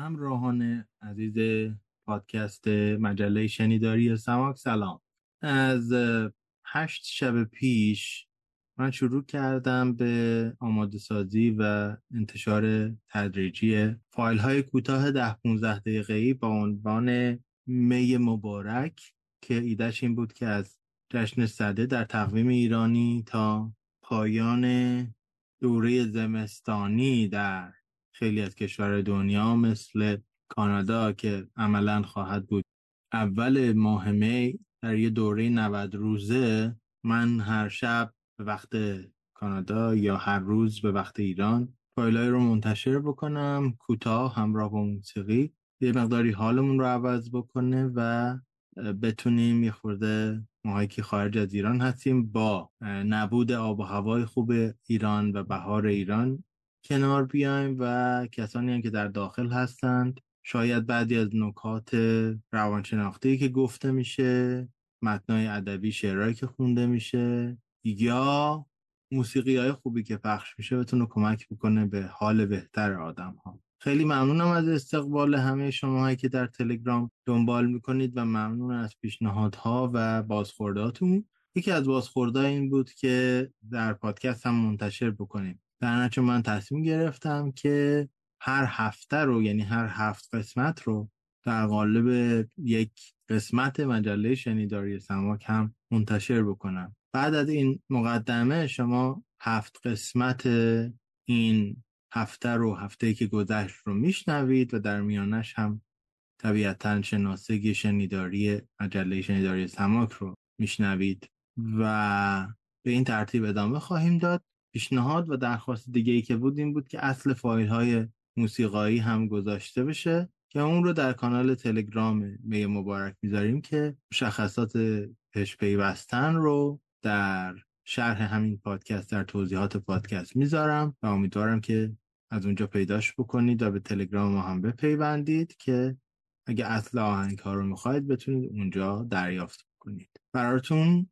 همراهان عزیز پادکست مجله شنیداری سماک سلام. از هشت شب پیش من شروع کردم به آماده سازی و انتشار تدریجی فایل های کوتاه ده 15 دقیقه‌ای با عنوان می مبارک که ایدهش این بود که از جشن صده در تقویم ایرانی تا پایان دوره زمستانی در خیلی از کشور دنیا مثل کانادا که عملا خواهد بود. اول ماه می در یه دوره 90 روزه من هر شب به وقت کانادا یا هر روز به وقت ایران فایلای رو منتشر بکنم کوتاه همراه با موسیقی. یه مقداری حالمون رو عوض بکنه و بتونیم یه خورده ماهایی که خارج از ایران هستیم با نبود آب و هوای خوب ایران و بهار ایران کنار بیایم و کسانی هم که در داخل هستند شاید بعدی از نکات روانشناختی که گفته میشه متنای ادبی شعرهایی که خونده میشه یا موسیقی های خوبی که پخش میشه بتونه کمک بکنه به حال بهتر آدم ها خیلی ممنونم از استقبال همه شما که در تلگرام دنبال می‌کنید و ممنون از پیشنهادها و بازخورداتون یکی از بازخوردها این بود که در پادکست هم منتشر بکنیم. در نتیجه من تصمیم گرفتم که هر هفته رو یعنی هر هفت قسمت رو در قالب یک قسمت مجله شنیداری سماک هم منتشر بکنم. بعد از این مقدمه شما هفت قسمت این هفته رو هفته که گذشت رو میشنوید و در میانش هم طبیعتا شناسگی شنیداری مجله شنیداری سماک رو میشنوید و به این ترتیب ادامه خواهیم داد. پیشنهاد و درخواست دیگه ای که بود این بود که اصل فایل های موسیقایی هم گذاشته بشه که اون رو در کانال تلگرام می مبارک می‌ذاریم که مشخصات پش پیوستن رو در شرح همین پادکست در توضیحات پادکست می‌ذارم و امیدوارم که از اونجا پیداش بکنید و به تلگرام ما هم بپیوندید که اگه اصل آهنگ ها رو می‌خواید بتونید اونجا دریافت کنید براتون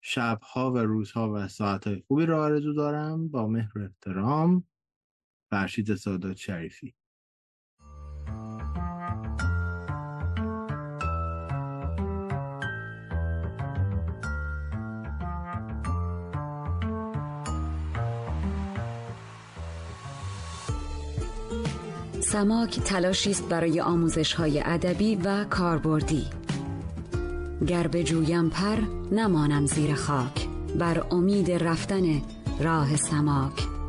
شبها و روزها و ساعتهای خوبی رو آرزو دارم با مهر و احترام. فرشید سادات شریفی. سماک تلاشی است برای آموزش های ادبی و کاربردی. گر به جویم پر نمانم زیر خاک. بر امید رفتن راه سماک.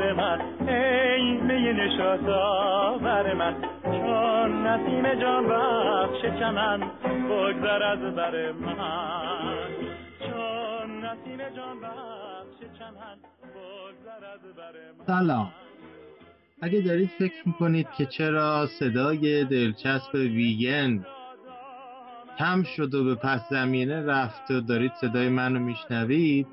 پرور من ای می نشاط آور من. چون نسیم جان بخش چمن بگذر از بر من. چون نسیم جان بخش چمن بگذر از بر من. سلام. اگه دارید فکر می‌کنید که چرا صدای دلچسب ویگن کم شد و به پس زمینه رفت و دارید صدای منو میشنوید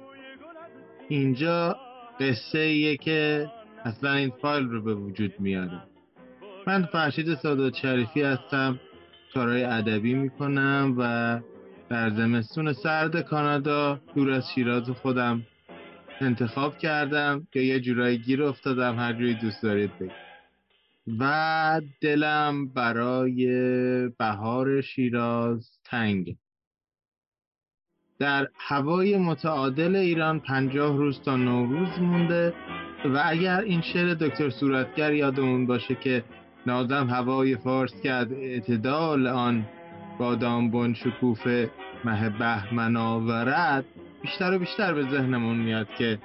اینجا قصه ایه که اصلا این فایل رو به وجود میاره. من فرشید سادات شریفی هستم کارهای ادبی می‌کنم و در زمستون سرد کانادا دور از شیراز خودم انتخاب کردم که یه جورایی گیر افتادم هر جوری دوست دارید بگید. و دلم برای بهار شیراز تنگ در هوای متعادل ایران پنجاه روز تا نوروز مونده و اگر این شعر دکتر صورتگر یادمون باشه که نازم هوای فارس کرد اعتدال آن بادام بن شکوفه مه بهمن آورد. بیشتر و بیشتر به ذهنمون میاد که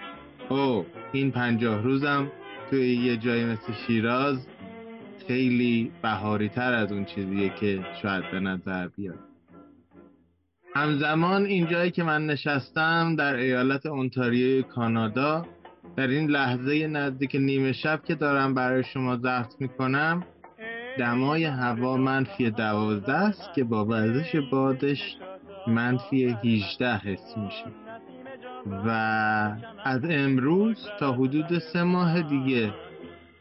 او این پنجاه روزم توی یه جایی مثل شیراز خیلی بهاری تر از اون چیزیه که شاید به نظر بیاد. همزمان اینجایی که من نشستم در ایالت اونتاریوی کانادا در این لحظه نزدیک نیمه شب که دارم برای شما ضبط می‌کنم دمای هوا منفی دوازده است که با وزش بادش منفی 18 حس میشه. و از امروز تا حدود سه ماه دیگه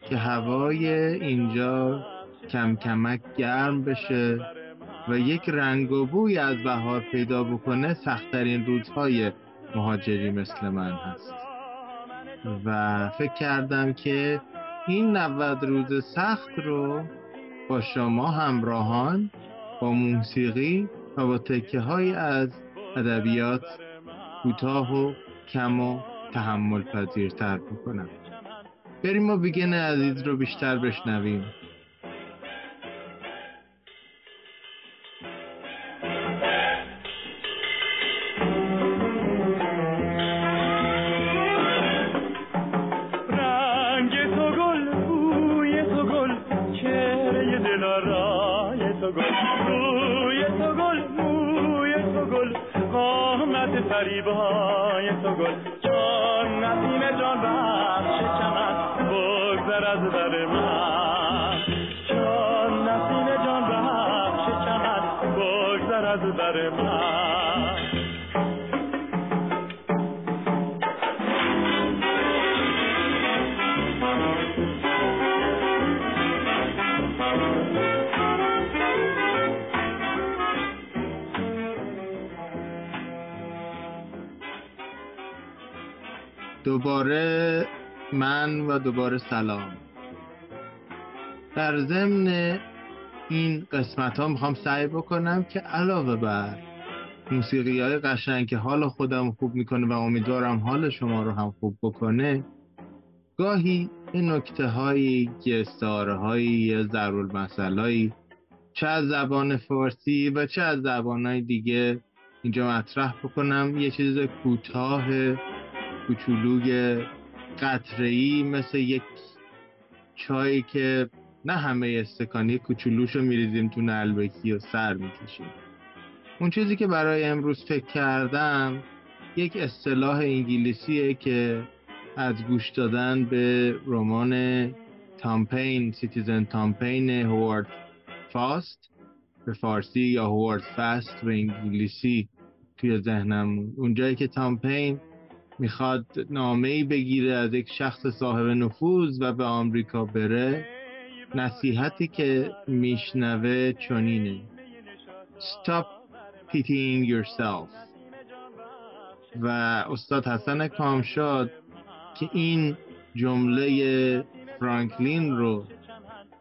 که هوای اینجا کم کمک گرم بشه. و یک رنگ و بوی از بهار پیدا بکنه سختترین روزهای مهاجری مثل من هست. و فکر کردم که این 90 روز سخت رو با شما همراهان با موسیقی و با تکه های از ادبیات کوتاه و کم و تحمل پذیرتر بکنم. بریم و بیگن عزیز رو بیشتر بشنویم. دوباره سلام. در ضمن این قسمت ها می‌خوام سعی بکنم که علاوه بر موسیقی های قشنگ که حال خودم خوب می‌کنه و امیدوارم حال شما رو هم خوب بکنه گاهی یه نکته هایی یه استعاره هایی یه ضرور چه از زبان فارسی و چه از زبان های دیگه اینجا مطرح بکنم یه چیز کوتاه کوچولوی قطره‌ای مثل یک چایی که نه همه استکانی کوچولوشو میریزیم تو نعلبکی و سر می‌کشیم. اون چیزی که برای امروز فکر کردم یک اصطلاح انگلیسیه که از گوش دادن به رمان تام پین Citizen Tom Paine هوارد فاست به فارسی یا Howard Fast به انگلیسی توی ذهنم اونجایی که تامپین می‌خواد نامه بگیره از یک شخص صاحب نفوذ و به آمریکا بره نصیحتی که میشنوه چنینه. Stop pitying yourself. و استاد حسن کامشاد که این جمله فرانکلین رو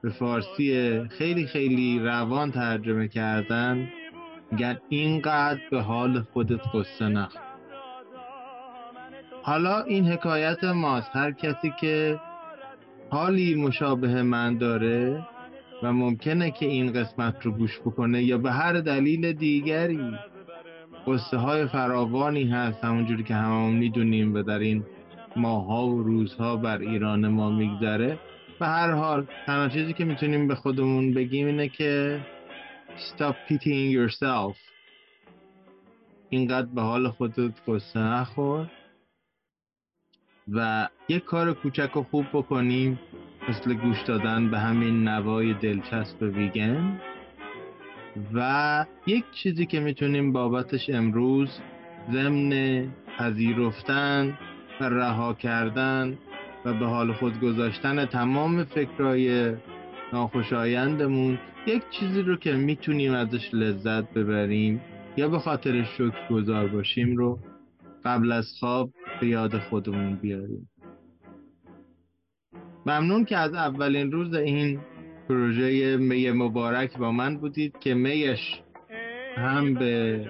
به فارسی خیلی خیلی روان ترجمه کردن میگن اینقدر به حال خودت قصه نخور. حالا این حکایت ماست. هر کسی که حالی مشابه من داره و ممکنه که این قسمت رو گوش بکنه یا به هر دلیل دیگری قصه های فراوانی هست. همونجوری که هممون می‌دونیم و در این ماها و روزها بر ایران ما میگذره. به هر حال تنها چیزی که می‌تونیم به خودمون بگیم اینه که stop pitying yourself. اینقدر به حال خودت قصه نخور. و یک کار کوچک و خوب بکنیم. مثل گوش دادن به همین نوای دلچسب ویگن. و یک چیزی که می‌تونیم بابتش امروز ضمن پذیرفتن و رها کردن و به حال خود گذاشتن تمام فکرهای ناخوشایندمون یک چیزی رو که می‌تونیم ازش لذت ببریم یا به خاطر شکر گذار باشیم رو قبل از خواب به یاد خودمون بیاریم. ممنون که از اولین روز این پروژه می مبارک با من بودید که میش هم به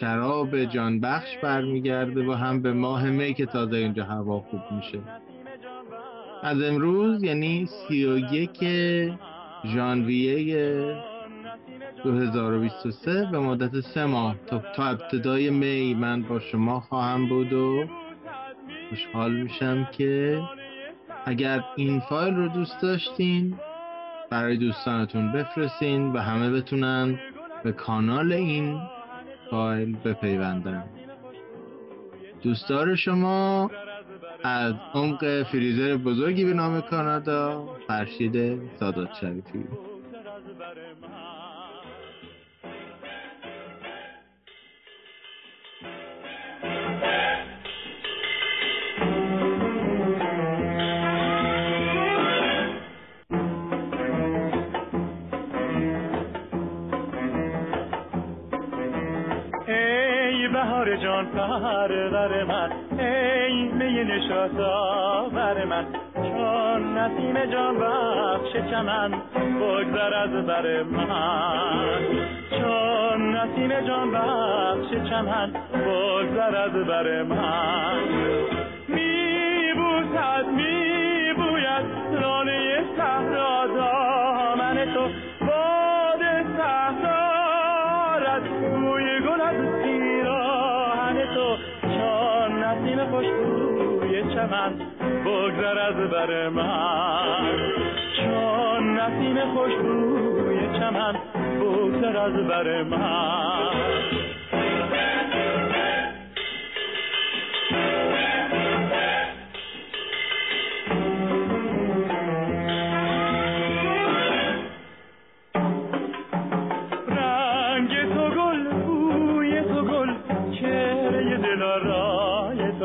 شراب جانبخش برمیگرده و هم به ماه می که تازه اینجا هوا خوب میشه. از امروز یعنی سی و یک ژانویه 2023 به مدت سه ماه تا, تا ابتدای می من با شما خواهم بود و خوشحال میشم که اگر این فایل رو دوست داشتین برای دوستانتون بفرستین و همه بتونن به کانال این فایل بپیوندن. دوستدار شما از عمق فریزر بزرگی به نام کانادا فرشید سادات شریفی. جان پرور من ای می نشاط آور من. چون نسیم جان بخش چمن بگذر از بر من. چون نسیم جان بخش چمن بگذر از بر من. می بوسد می بر من. چون نسیم خوشبوی چمن بگذر از بر من.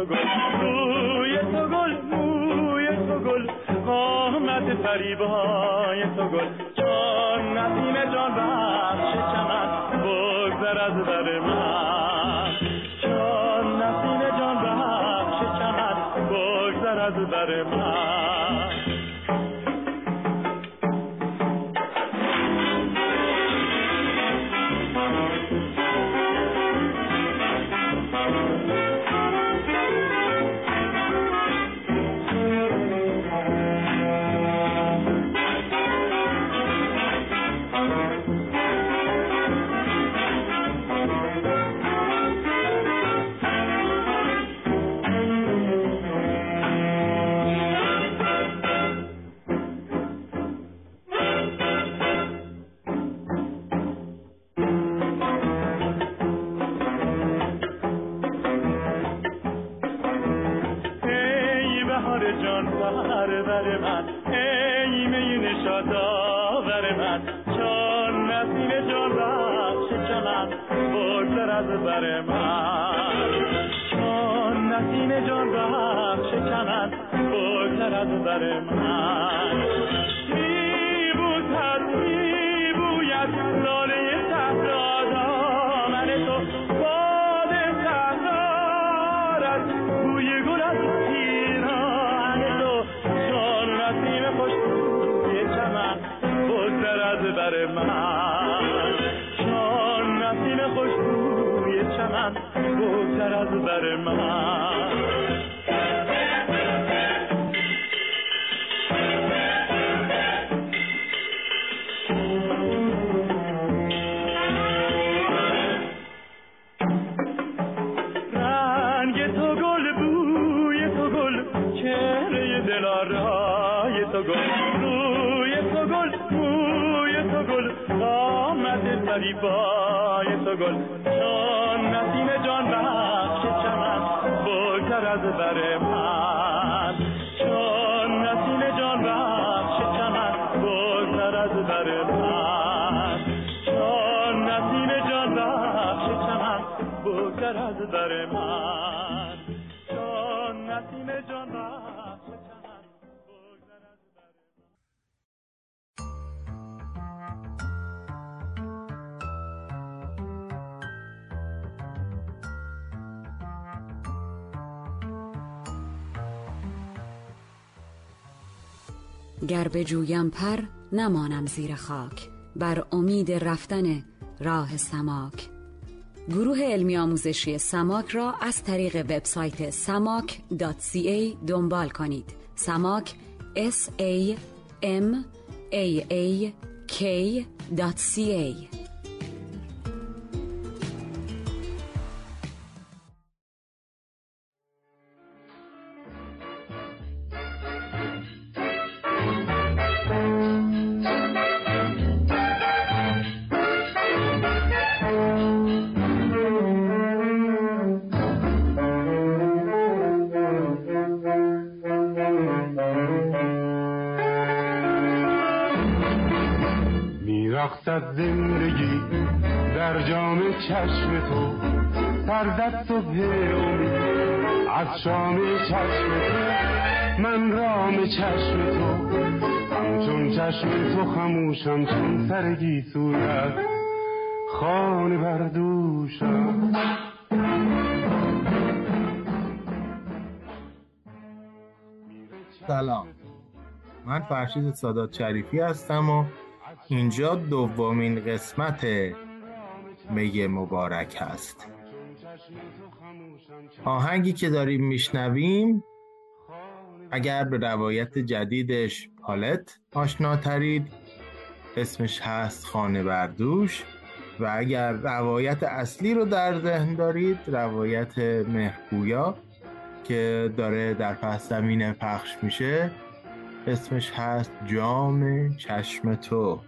گل. فریبای تو گل. چون نسیم جان بخش بگذر از فریبای تو گل. چون نسیم جان بخش چمن. بگذر از بر من. چون نسیم جان بخش چمن. بگذر از بر من. چون نسیم جان بخش چمن. بگذر از بر من. چون نسیم جان گر بجویم پر نمانم زیر خاک. بر امید رفتن راه سماک. گروه علمی آموزشی سماک را از طریق وبسایت samak.ca دنبال کنید. سماک s a m a a k.ca میرقصد زندگی در جام چشم تو سرد صبح امید. از شام چشم تو من رام چشم تو. همچون چشم تو خموشم چون سر گیسویت خانه بردوشم سلام. من فرشید سادات شریفی هستم و اینجا دومین قسمت می مبارک هست. آهنگی که داریم میشنویم اگر به روایت جدیدش پالت آشناترید اسمش هست خانه بردوش و اگر روایت اصلی رو در ذهن دارید روایت مهرگویا که داره در پس زمین پخش میشه اسمش هست جام چشم تو.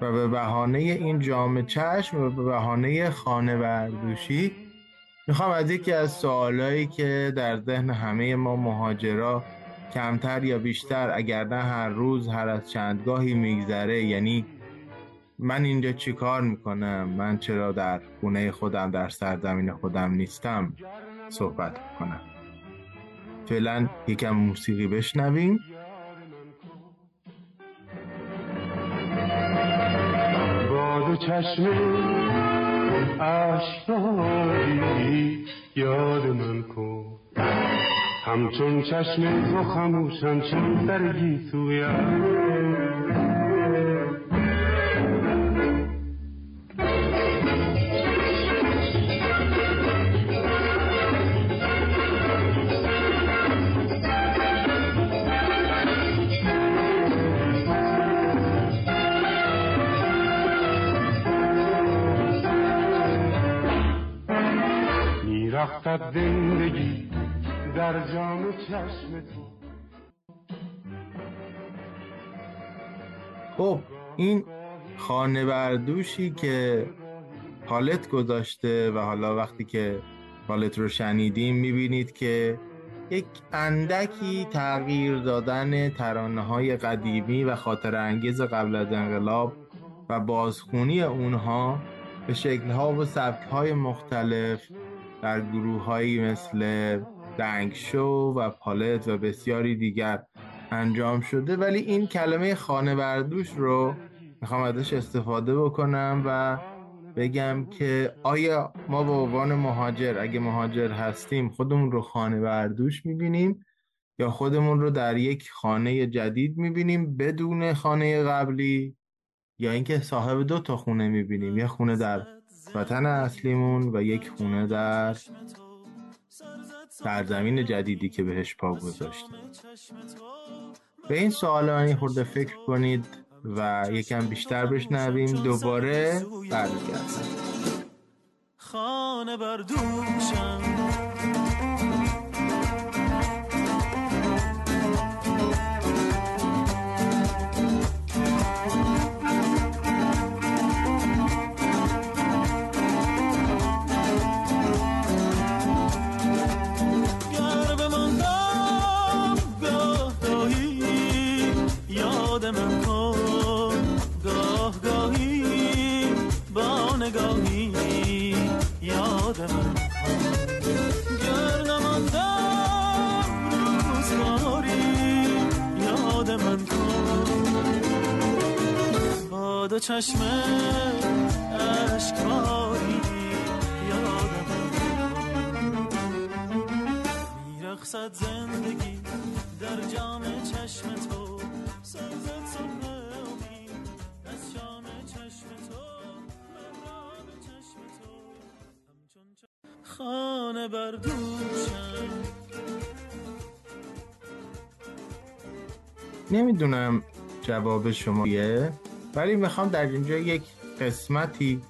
و به بهانه این جام چشم و به بهانه خانه بردوشی می‌خوام از یکی از سوالایی که در ذهن همه ما مهاجرا کمتر یا بیشتر اگر نه هر روز هر از چندگاهی میگذره. یعنی من اینجا چی کار می‌کنم؟ من چرا در خونه خودم در سرزمین خودم نیستم؟ صحبت می‌کنم. فعلا یکم موسیقی بشنویم. چشم اشکاری یاد من کن. همچون چشم تو خموشم چون سر گیسویم میرقصد زندگی در جام چشم تو. خب این خانه بردوشی که پالت گذاشته و حالا وقتی که پالت رو شنیدیم می‌بینید که یک اندکی تغییر دادن ترانه های قدیمی و خاطر انگیز قبل از انقلاب و بازخونی اونها به شکلها و سبکهای مختلف در گروه هایی مثل دنگشو و پالت و بسیاری دیگر انجام شده. ولی این کلمه خانه بردوش رو می‌خوام ازش استفاده بکنم و بگم که آیا ما به عنوان مهاجر اگه مهاجر هستیم خودمون رو خانه بردوش می‌بینیم یا خودمون رو در یک خانه جدید می‌بینیم بدون خانه قبلی یا اینکه صاحب دو تا خونه می‌بینیم؟ یه خونه در وطن اصلیمون و یک خونه در سرزمین جدیدی که بهش پا گذاشتیم به این سوال من خورده فکر کنید و یکم بیشتر بشنویم. دوباره برمیگردم. خانه بردوشم و چشم اشکباری یاد من کن میرقصد زندگی در جام چشم تو سرزد خانه بردوشم نمی‌دونم جواب شما یه ولی می‌خوام در اینجا یک قسمتی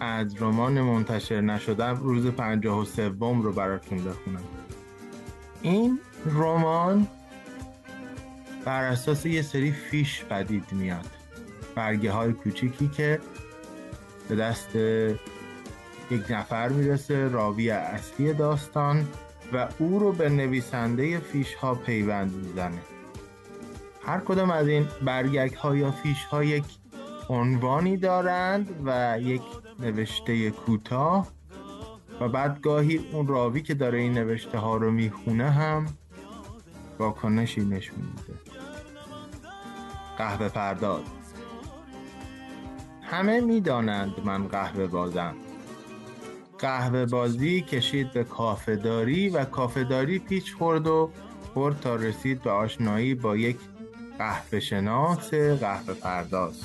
از رمان منتشر نشدم روز پنجاه و سوم رو براتون بخونم. این رمان بر اساس یه سری فیش پدید میاد. برگه های کوچیکی که به دست یک نفر می‌رسه راوی اصلی داستان و او رو به نویسنده فیش ها پیوند می‌زنه. هر کدام از این برگک ها یا فیش ها یک عنوانی دارند و یک نوشته کوتاه و بعد گاهی اون راوی که داره این نوشته ها رو می‌خونه هم واکنشی نشون میده. قهوه پرداز. همه می‌دانند من قهوه بازم. قهوه بازی کشید به کافهداری و کافهداری پیچ خورد و برد تا رسید به آشنایی با یک قهوه شناس قهوه پرداز.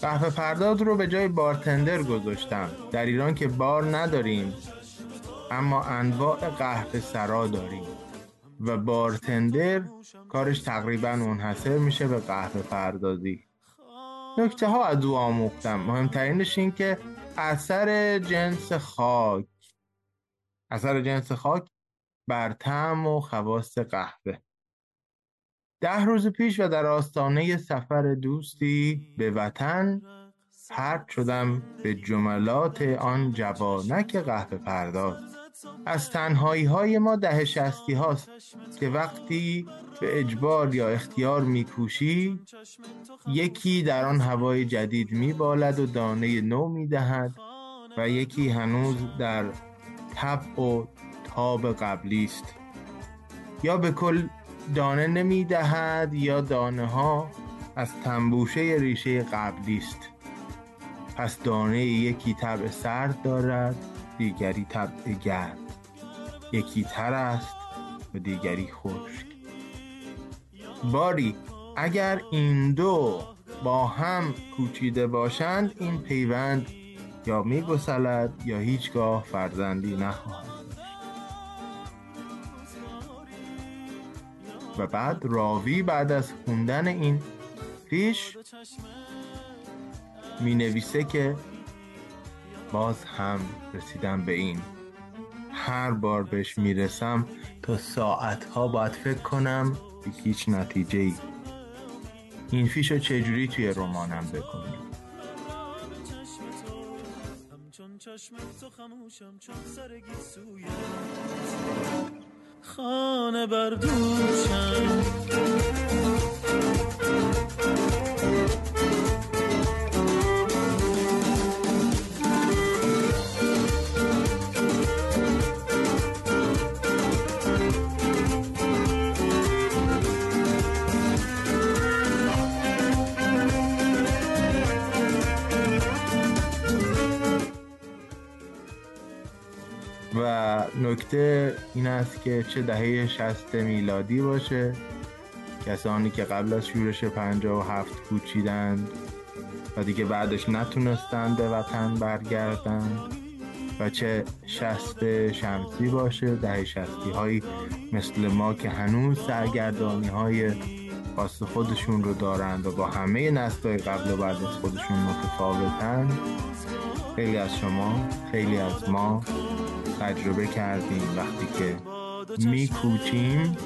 قهوه پرداز رو به جای بارتندر گذاشتم. در ایران که بار نداریم اما انواع قهوه سرا داریم. و بارتندر کارش تقریبا منحصر میشه به قهوه پردازی. نکته ها از او آموختم. مهمترینش این که اثر جنس خاک. اثر جنس خاک بر طعم و خواست قهوه. ده روز پیش و در آستانه سفر دوستی به وطن پرد شدم به جملات آن جوانک قهوه پرداز. از تنهایی های ما ده شستی هاست که وقتی به اجبار یا اختیار میکوشی یکی در آن هوای جدید میبالد و دانه نو می‌دهد و یکی هنوز در طبع و تاب قبلی است. یا به کل دانه نمی‌دهد یا دانه ها از تنبوشه ریشه قبلی است. پس دانه یکی طبع سرد دارد دیگری طبع گرم یکی تر است و دیگری خشک. باری اگر این دو با هم کوچیده باشند این پیوند یا میگسلد یا هیچگاه فرزندی نخواهد و بعد راوی بعد از خوندن این پیش می نویسه که باز هم رسیدم به این. هر بار بهش می‌رسم تا ساعتها باید فکر کنم هیچ نتیجه ای این فیش رو چجوری توی رمانم بکنیم همچون چشم تو خموشم چون سرگی سوی خانه بردوشم و نکته این است که چه دهه شست میلادی باشه. کسانی که قبل از شورش پنجاه و هفت کوچیدند و دیگه بعدش نتونستند به وطن برگردند و چه شست شمسی باشه دهه شستی هایی مثل ما که هنوز سرگردانی های خاص خودشون رو دارند و با همه نسلهای قبل و بعد از خودشون متفاوتن. خیلی از شما خیلی از ما تجربه کردیم وقتی که میکوچیم.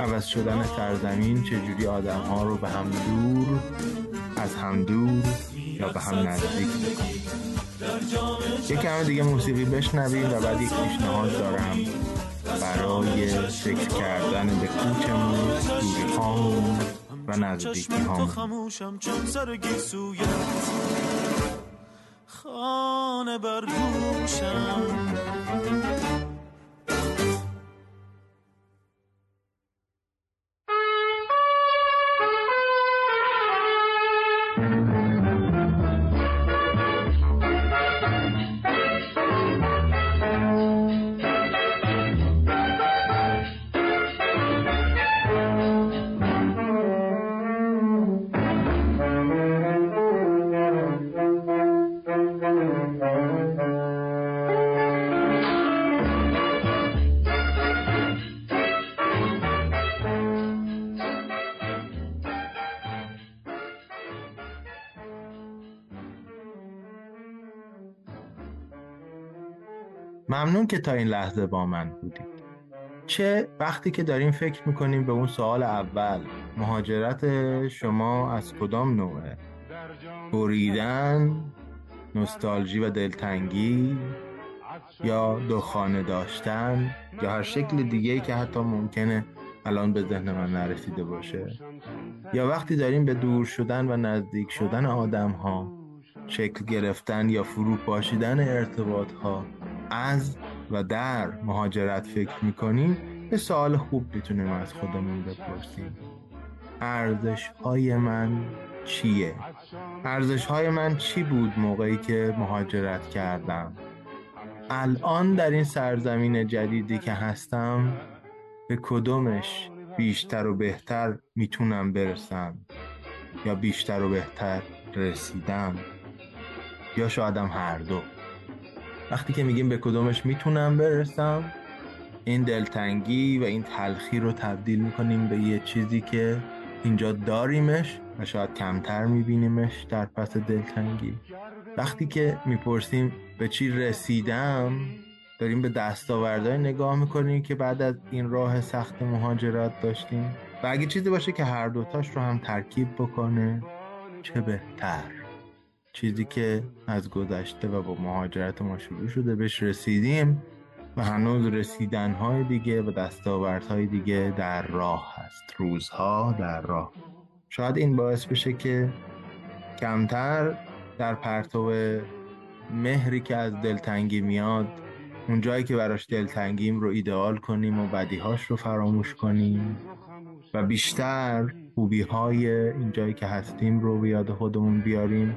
عوض شدن سرزمین چجوری آدم ها رو به هم دور از هم دور یا به هم نزدیک بکنیم یک کم دیگه موسیقی بشنویم و بعد یک پیشنهاد دارم برای فکر کردن به کوچمون دوری هامون و نزدیکی هامون. خموشم چون سرگی ممنون که تا این لحظه با من بودید چه وقتی که داریم فکر می‌کنیم به اون سوال اول مهاجرت شما از کدام نوعه؟ بریدن نوستالژی و دلتنگی یا دو خانه داشتن یا هر شکل دیگه که حتی ممکنه الان به ذهن من نرسیده باشه؟ یا وقتی داریم به دور شدن و نزدیک شدن آدم ها شکل گرفتن یا فرو پاشیدن ارتباط ها از و در مهاجرت فکر می‌کنیم به سوال خوب می‌تونیم از خودمون بپرسیم ارزش های من چیه؟ ارزش های من چی بود موقعی که مهاجرت کردم؟ الان در این سرزمین جدیدی که هستم به کدومش بیشتر و بهتر می‌تونم برسم یا بیشتر و بهتر رسیدم یا شایدم هر دو وقتی که میگیم به کدومش می‌تونم برسم این دلتنگی و این تلخی رو تبدیل می‌کنیم به یه چیزی که اینجا داریمش و شاید کمتر میبینیمش در پس دلتنگی. وقتی که می‌پرسیم به چی رسیدم داریم به دستاوردهای نگاه می‌کنیم که بعد از این راه سخت مهاجرت داشتیم. و اگه چیزی باشه که هر دوتاش رو هم ترکیب بکنه چه بهتر. چیزی که از گذشته و با مهاجرت ما شروع شده بهش رسیدیم و هنوز رسیدنهای دیگه و دستاوردهای دیگه در راه هست. روزها در راه. شاید این باعث بشه که کمتر در پرتو مهری که از دلتنگی میاد اون جایی که براش دلتنگیم رو ایدئال کنیم و بدیهاش رو فراموش کنیم و بیشتر خوبی های این جایی که هستیم رو به یاد خودمون بیاریم.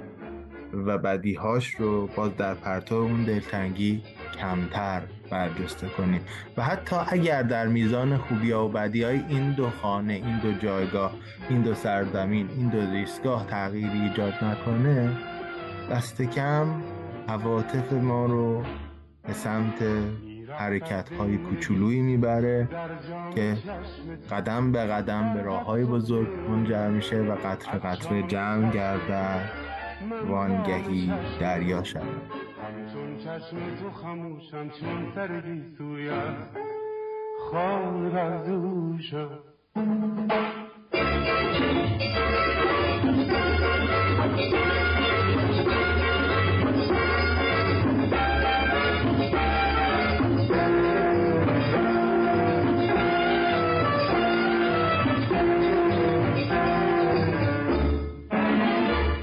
و بدیهاش رو باز در پرتو اون دلتنگی کمتر برجسته کنیم. و حتی اگر در میزان خوبی و بدی های این دو خانه این دو جایگاه این دو سرزمین این دو زیستگاه تغییری ایجاد نکنه دست کم عواطف ما رو به سمت حرکت های کوچولویی می‌بره که قدم به قدم به راه های بزرگ منجر میشه و قطر قطر جمع گرده وانگهی دریا شود. همچون چشم تو خموشم چون سر گیسویم خانه بر دوشم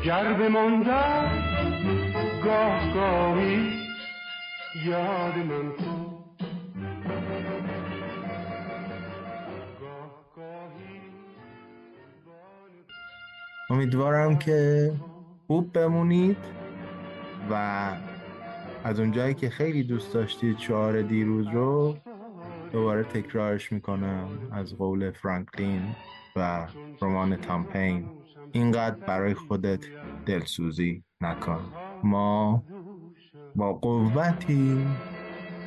گر بماندم گاه گاهی یاد من گاهی امیدوارم که خوب بمونید و از اونجایی که خیلی دوست داشتید شعار دیروز رو دوباره تکرارش می‌کنم از قول فرانکلین و رمان تامپین اینقدر برای خودت دلسوزی نکن. ما با قوتی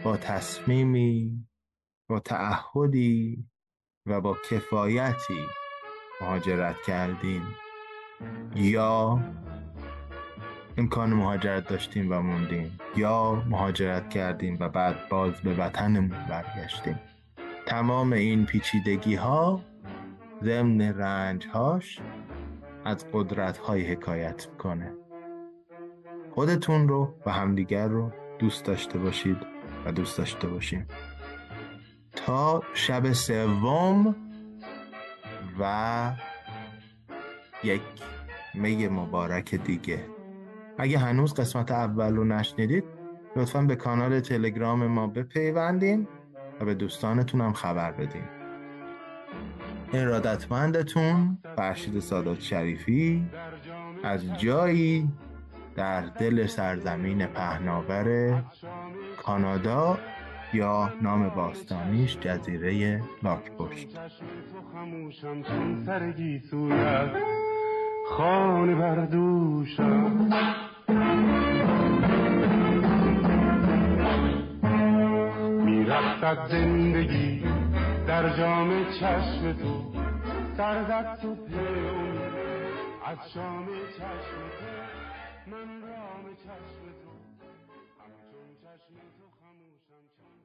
با تصمیمی با تعهدی و با کفایتی مهاجرت کردیم. یا امکان مهاجرت داشتیم و موندیم. یا مهاجرت کردیم و بعد باز به وطنمون برگشتیم. تمام این پیچیدگی ها ضمن رنج هاش از قدرت های حکایت می‌کنه خودتون رو و همدیگر رو دوست داشته باشید و دوست داشته باشیم. تا شب سوم و یک می مبارک دیگه. اگه هنوز قسمت اول رو نشنیدید لطفا به کانال تلگرام ما بپیوندین و به دوستانتون هم خبر بدین. ارادتمندتون فرشید سادات شریفی از جایی در دل سرزمین پهناور کانادا یا نام باستانیش جزیره گیسویت خانه زندگی در جام چشم تو سرزد تو امید از شام چشم تو من رام چشم تو. همچون چشم تو خموشم چون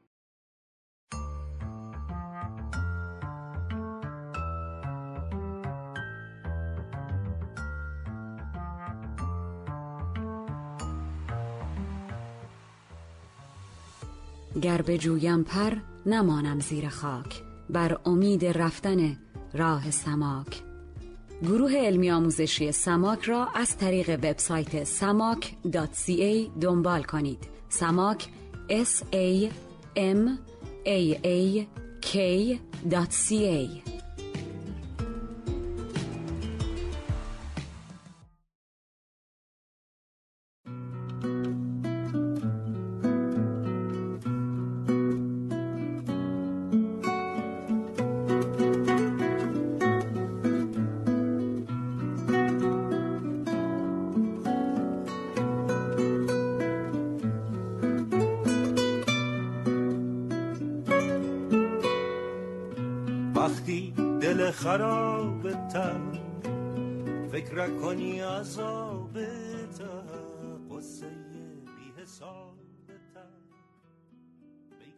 گر بجویم پر نمانم زیر خاک. بر امید رفتن راه سماک گروه علمی آموزشی سماک را از طریق وبسایت samak.ca دنبال کنید. سماک S A M A A K.ca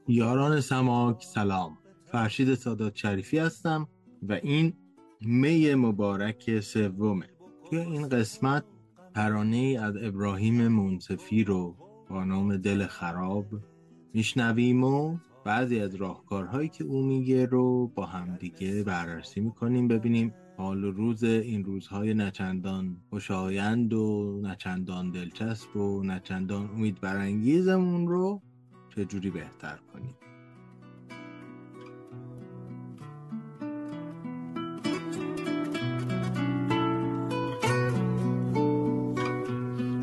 یاران سماک سلام. فرشید سادات شریفی هستم و این می مبارک سومه. توی این قسمت ترانه از ابراهیم منصفی رو با نام دل خراب میشنویم و بعضی از راهکارهایی که او میگه رو با همدیگه بررسی می‌کنیم ببینیم حال روز این روزهای نچندان خوشایند و نچندان دلچسب و نچندان امید برانگیزمون رو چجوری بهتر کنیم؟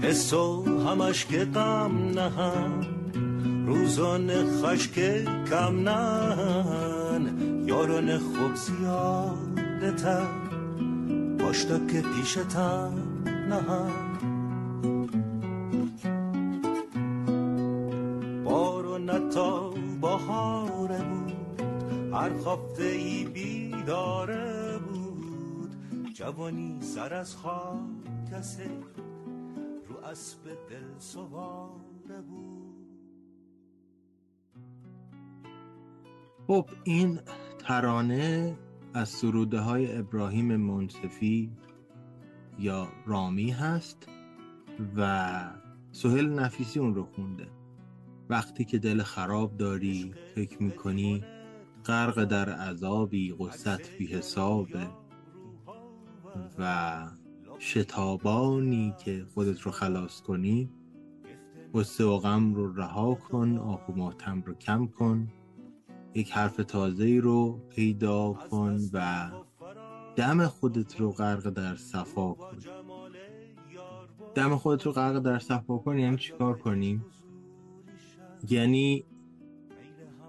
حس و همش که غم نهن روزان خشک کم نهن یاران خوب زیادتر باشتا که پیشتم نهن بارو نتا بهاره بود هر خفته ای بیداره بود. جوانی سر از خاک کسی رو اسب دل سواره بود. خب این ترانه از سروده های ابراهیم منصفی یا رامی هست و سهل نفیسی اون رو خونده. وقتی که دل خراب داری فکر می‌کنی غرق در عذابی قصت بی حسابه و شتابانی که خودت رو خلاص کنی قصه و غم رو رها کن آب و ماتم رو کم کن. یک حرف تازه رو پیدا کن و دم خودت رو غرق در صفا کن. دم خودت رو غرق در صفا کن یعنی چیکار کنیم؟ یعنی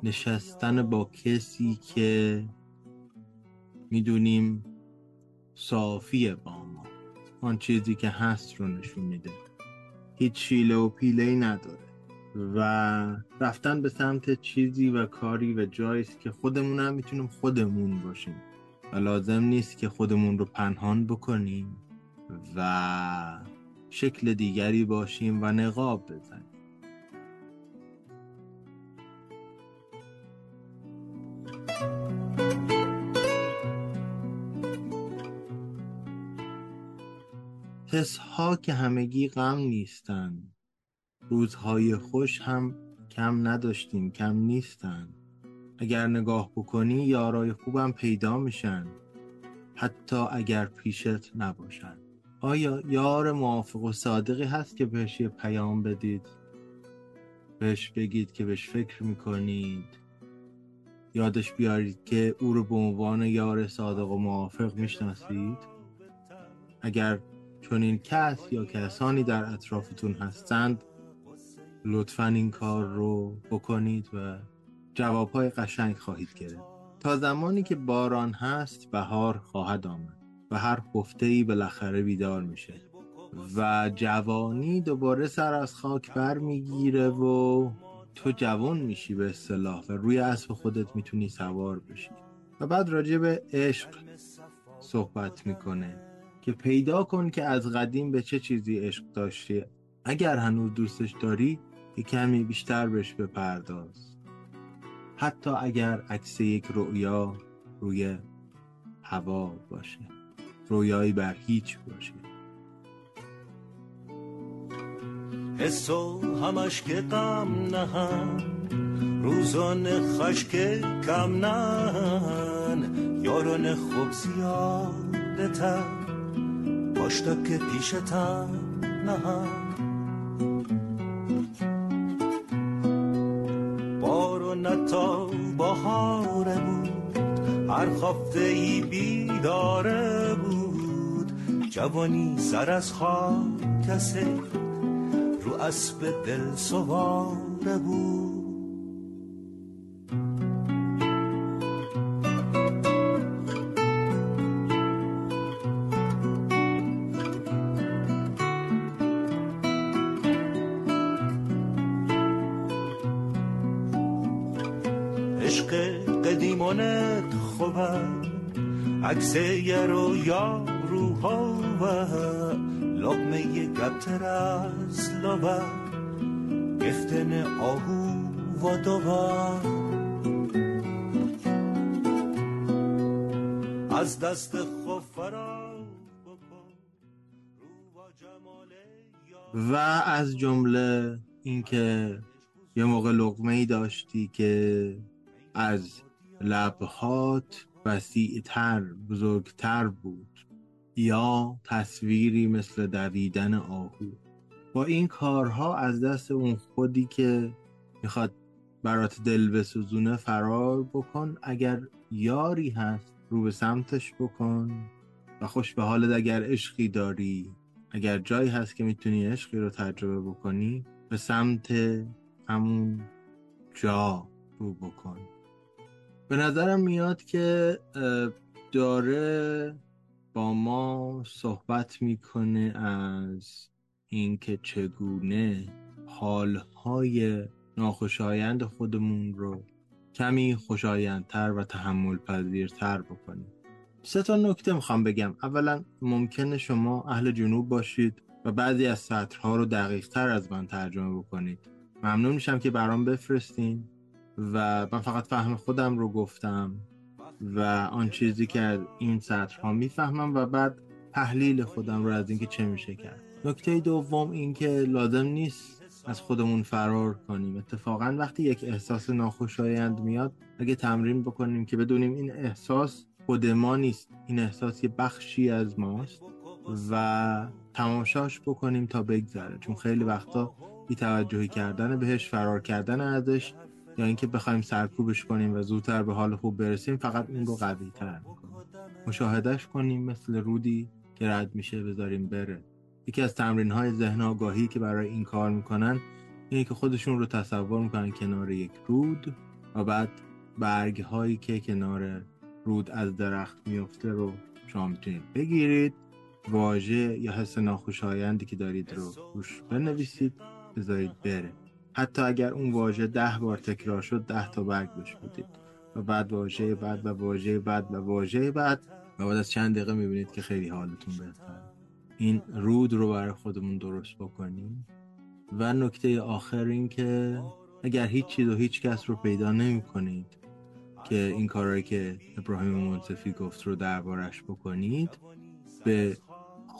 نشستن با کسی که می‌دونیم صافیه با ما. آن چیزی که هست رو نشون میده. هیچ شیله و پیله نداره. و رفتن به سمت چیزی و کاری و جایی که خودمون هم می‌تونیم خودمون باشیم. و لازم نیست که خودمون رو پنهان بکنیم و شکل دیگری باشیم و نقاب بزنیم. حس ها که همگی غم نیستند روزهای خوش هم کم نداشتیم کم نیستن. اگر نگاه بکنی یارای خوبم پیدا میشن. حتی اگر پیشت نباشن. آیا یار موافق و صادقی هست که بهش یه پیام بدید؟ بهش بگید که بهش فکر می‌کنید. یادش بیارید که او رو به عنوان یار صادق و موافق می‌شناسید؟ اگر چنین کس یا کسانی در اطرافتون هستند لطفا این کار رو بکنید و جوابهای قشنگ خواهید گرفت. تا زمانی که باران هست بهار خواهد آمد و هر خفته ای بالاخره بیدار میشه و جوانی دوباره سر از خاک بر می‌گیره و تو جوان میشی به اصطلاح و روی اسب خودت می‌تونی سوار بشی. و بعد راجع به عشق صحبت می‌کنه که پیدا کن که از قدیم به چه چیزی عشق داشتی. اگر هنوز دوستش داری یه کمی بیشتر بهش بپرداز. حتی اگر عکس یک رؤیا روی هوا باشه. رویایی بر هیچ باشه. حس و همش که غم نهن روزان خشک کم نهن یاران خوب زیاد خنده تر که پیشتم نه خفته ای بیداره بود. جوانی سر از خاک کسی رو اسب دل سواره بود عکس یه رو یا روها و لقمه گبتر از لبا گفتن آهو و دوها از دست و از جمله اینکه یه موقع لقمه ای داشتی که از لبهات وسیعتر بزرگتر بود. یا تصویری مثل دویدن آهو. با این کارها از دست اون خودی که می‌خواد برات دل بسوزونه فرار بکن. اگر یاری هست رو به سمتش بکن و خوش به حالت اگر عشقی داری اگر جایی هست که می‌تونی عشقی رو تجربه بکنی به سمت همون جا رو بکن. به نظرم میاد که داره با ما صحبت می‌کنه از اینکه چگونه حالهای ناخوشایند خودمون رو کمی خوشایندتر و تحمل پذیرتر بکنیم. سه تا نکته می‌خوام بگم. اولا ممکنه شما اهل جنوب باشید و بعضی از سطرها رو دقیق تر از من ترجمه بکنید. ممنون میشم که برام بفرستین. و من فقط فهم خودم رو گفتم و آن چیزی که از این سطرها می‌فهمم و بعد تحلیل خودم رو از اینکه چه میشه کرد. نکته دوم اینکه لازم نیست از خودمون فرار کنیم. اتفاقا وقتی یک احساس ناخوشایند میاد اگه تمرین بکنیم که بدونیم این احساس خود ما نیست. این احساس یه بخشی از ماست و تماشاش بکنیم تا بگذره. چون خیلی وقتا بی توجهی کردن بهش فرار کردن ازش یا اینکه بخوایم سرکوبش کنیم و زودتر به حال خوب برسیم فقط اون رو قوی تر می‌کنیم. مشاهدش کنیم مثل رودی که رد میشه بذاریم بره. یکی از تمرین های ذهن آگاهی که برای این کار می‌کنن اینه که خودشون رو تصور می‌کنن کنار یک رود و بعد برگ هایی که کنار رود از درخت میفته رو شما می‌تونید بگیرید. واژه یا حس ناخوشایندی که دارید رو روش بنویسید بذارید بره. حتی اگر اون واژه ده بار تکرار شد ده تا برگ بهش بودید. و بعد واژه بعد و واژه بعد و واژه بعد. و بعد از چند دقیقه می‌بینید که خیلی حالتون بهتر این رود رو برای خودمون درست بکنیم. و نکته آخر این که اگر هیچ چیز و هیچ کس رو پیدا نمی کنید که این کارهایی که ابراهیم منصفی گفت رو دربارش بکنید به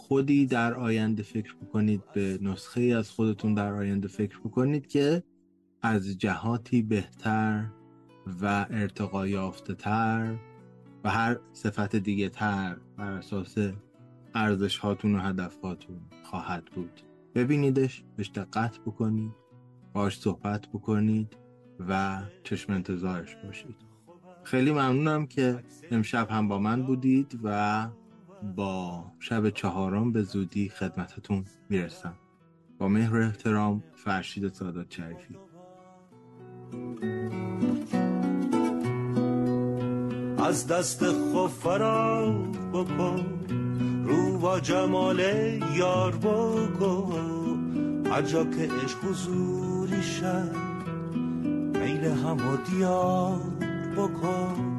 خودی در آینده فکر بکنید به نسخه از خودتون در آینده فکر بکنید که از جهاتی بهتر و ارتقا یافته تر و هر صفت دیگه تر بر اساس ارزش هاتون و هدفاتون خواهد بود. ببینیدش بهش دقت بکنید باش صحبت بکنید و چشم انتظارش باشید. خیلی ممنونم که امشب هم با من بودید و با شب چهارم به زودی خدمتتون می‌رسم. با مهر و احترام فرشید سادات شریفی. از دست خفرا بکن رو با جمال یار بکن. هر جا که عشق حضوری شد میل هم و دیار بکن.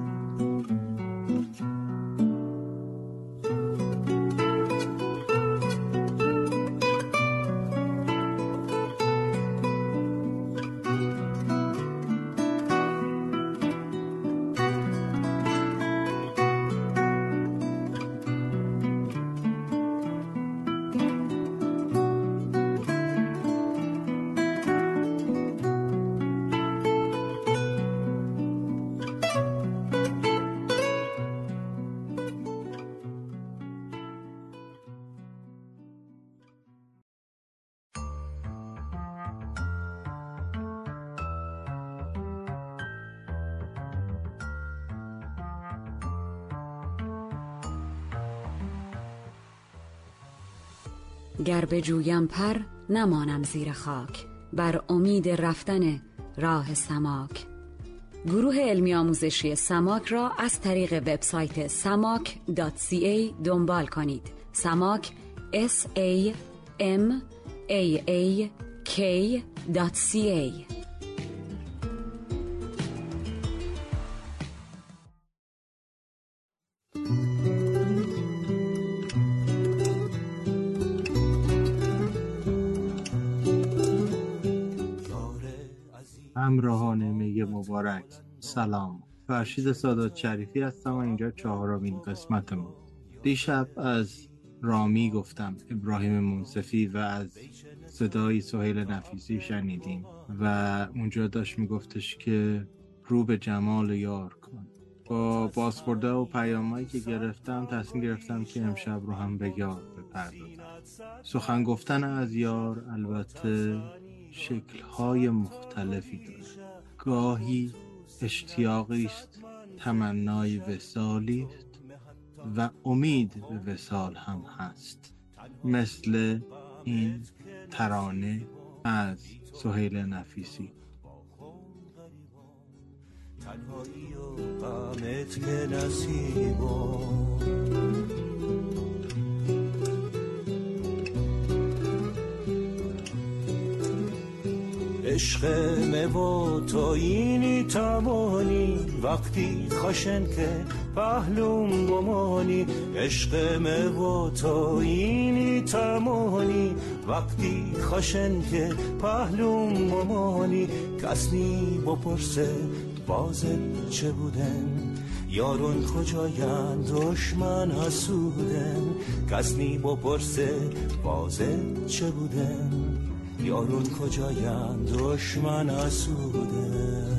گر جویم پر نمانم زیر خاک. بر امید رفتن راه سماک. گروه علمی آموزشی سماک را از طریق وبسایت samak.ca دنبال کنید. سماک s a m a a k.ca همراهان میگه مبارک. سلام. فرشید سادات شریفی هستم و اینجا چهارمین قسمت ما. دیشب از رامی گفتم ابراهیم منصفی و از صدای سهیل نفیسی شنیدیم و اونجا داشت میگفتش که رو به جمال یار کن. با بازخورده و پیامایی که گرفتم تصمیم گرفتم که امشب رو هم به یار بپردازم. سخن گفتن از یار البته شکلهای مختلفی داره گاهی اشتیاقی است تمنای وسالی است و امید به وسال هم هست. مثل این ترانه از سهیل نفیسی. تنهایی و غمت که نصیبا عشق و تو اینی تمانی وقتی خشن که پهلوم بمانی عشق و تو اینی تمانی وقتی خشن که پهلوم بمانی کسنی بپرسه بازت چه بودن؟ یارون کجاین دشمن حسودن. کسنی بپرسه بازت چه بودن؟ یارون کجاین دشمن حسودن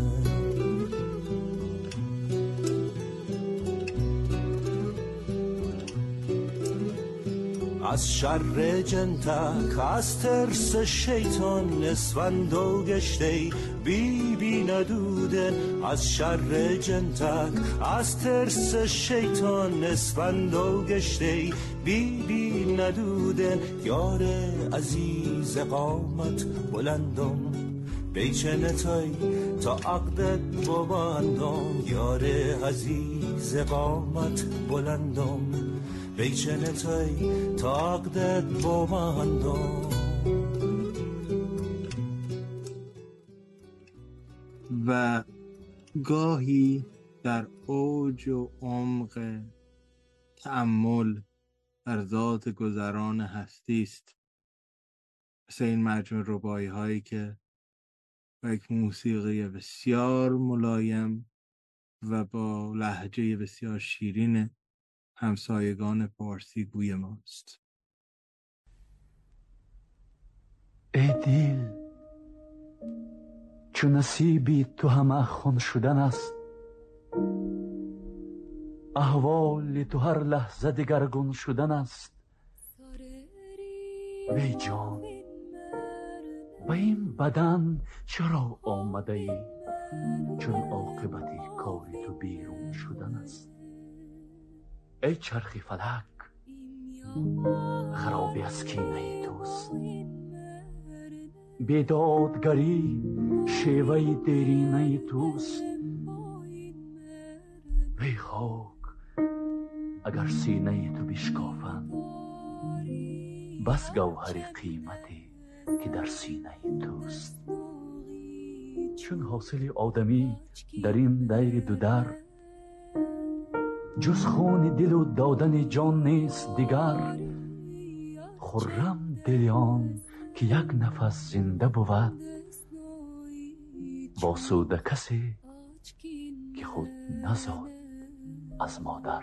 از شر جنتک از ترس شیطان نسوند و گشته بی بی ندودن از شر جنتک از ترس شیطان نسوند و گشته بی بی ندودن یار عزیز قامت بلندم بیچه نتای تا عقدت ببندم یار عزیز قامت بلندم بیچه نتای تا عقدت ببندم و گاهی در اوج و عمق تأمل در ذات گذران هستی است مثل این مجموع ربایی هایی که با یک موسیقی بسیار ملایم و با لحجه بسیار شیرین همسایگان پارسی گوی ماست. ای دل چو نصیبی تو همه خون شدن است احوال تو هر لحظه دگرگون شدن است. وی جان به این بدن چرا آمده ای؟ چون عاقبت کار تو بیرون شدن است. ای چرخی فلک خرابی از کینه توست. بیدادگری شیوه دیرینه توست. وی خاک اگر سینه تو بشکافند بس گوهر قیمتی که در سینه توست. چون حاصل آدمی در این دیر دو در جز خون دل و دادن جان نیست دیگر خرم دل آن که یک نفس زنده بود واسوده کسی که خود نزاد از مادر.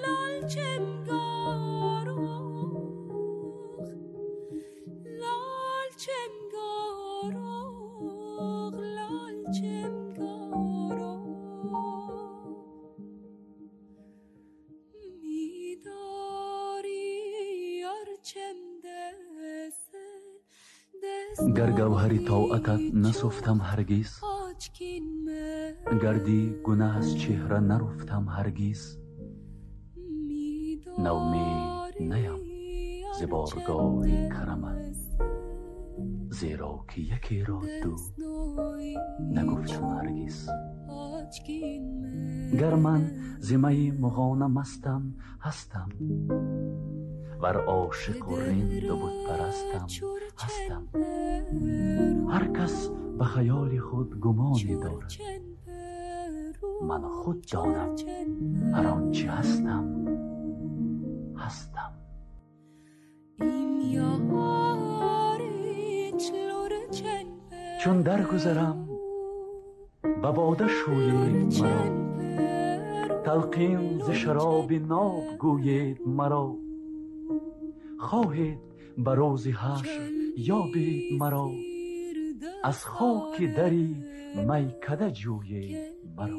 گر گوهری طاعتت نسفتم هرگیز. گردی گناه از چهره نرفتم هرگیز. نومید نیم ز بارگاه کرمت زیرا که یکی را دو نگفتم هرگیز. گر من زمه مغانه مستم هستم. ور عاشق و رند و بود پرستم هستم. هر کس به خیال خود گمانی دارد. من خود دانم هر آنچه هستم هستم. چون درگذرم به باده شوید مرا. تلقین ز شراب ناب گوید مرا. خواهید به روز حشر یابید مرا؟ از خاک دری میکده جویید مرا.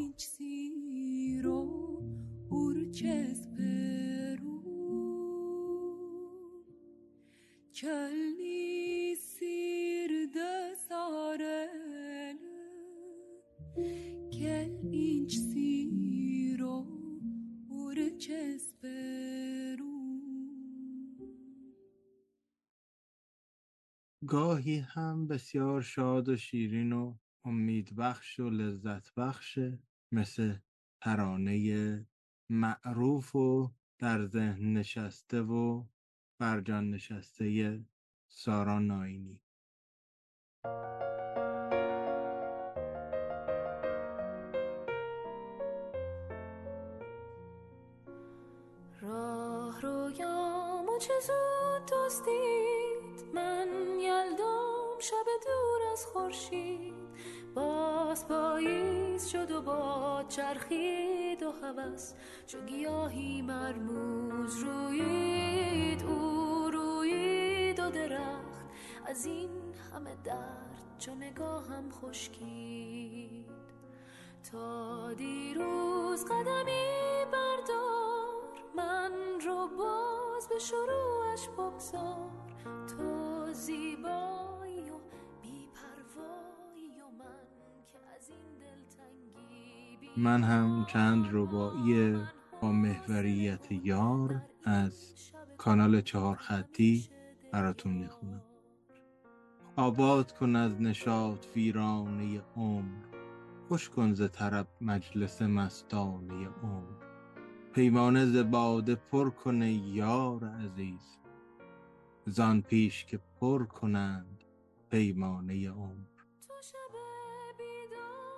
گاهی هم بسیار شاد و شیرین و امید بخش و لذت بخشه مثل ترانه معروف و در ذهن نشسته و برجان نشسته سارا ناینی. راه رویامو چه زود یلدام شب دور از خورشید باز پاییز شد و باد چرخید و هوس چو گیاهی مرموز رویید او رویید و درخت. از این همه درد چو نگاهم خشکید. تا دیروز قدمی بردار من رو باز به شروعش بگذار. تو بیپروایی من هم چند رباعی با محوریت یار از کانال چهار خطی براتون می‌خونم. آباد کن از نشاط ویرانه عمر خوش کن ز طرب مجلس مستانه عمر. پیمانه ز باده پر کن یار عزیز زان پیش که پر کنند پیمانه عمر.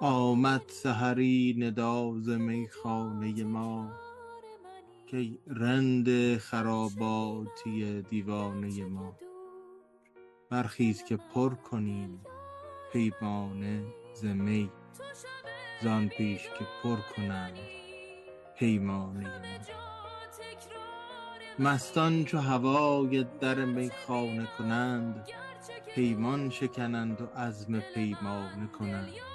آمد سحری ندا ز میخانه ما که رند خراباتی دیوانه ما. برخیز که پر کنیم پیمانه ز می زان پیش که پر کنند پیمانه ما. مستان چو هوای در میخانه کنند پیمان شکنند و عزم پیمانه کنند.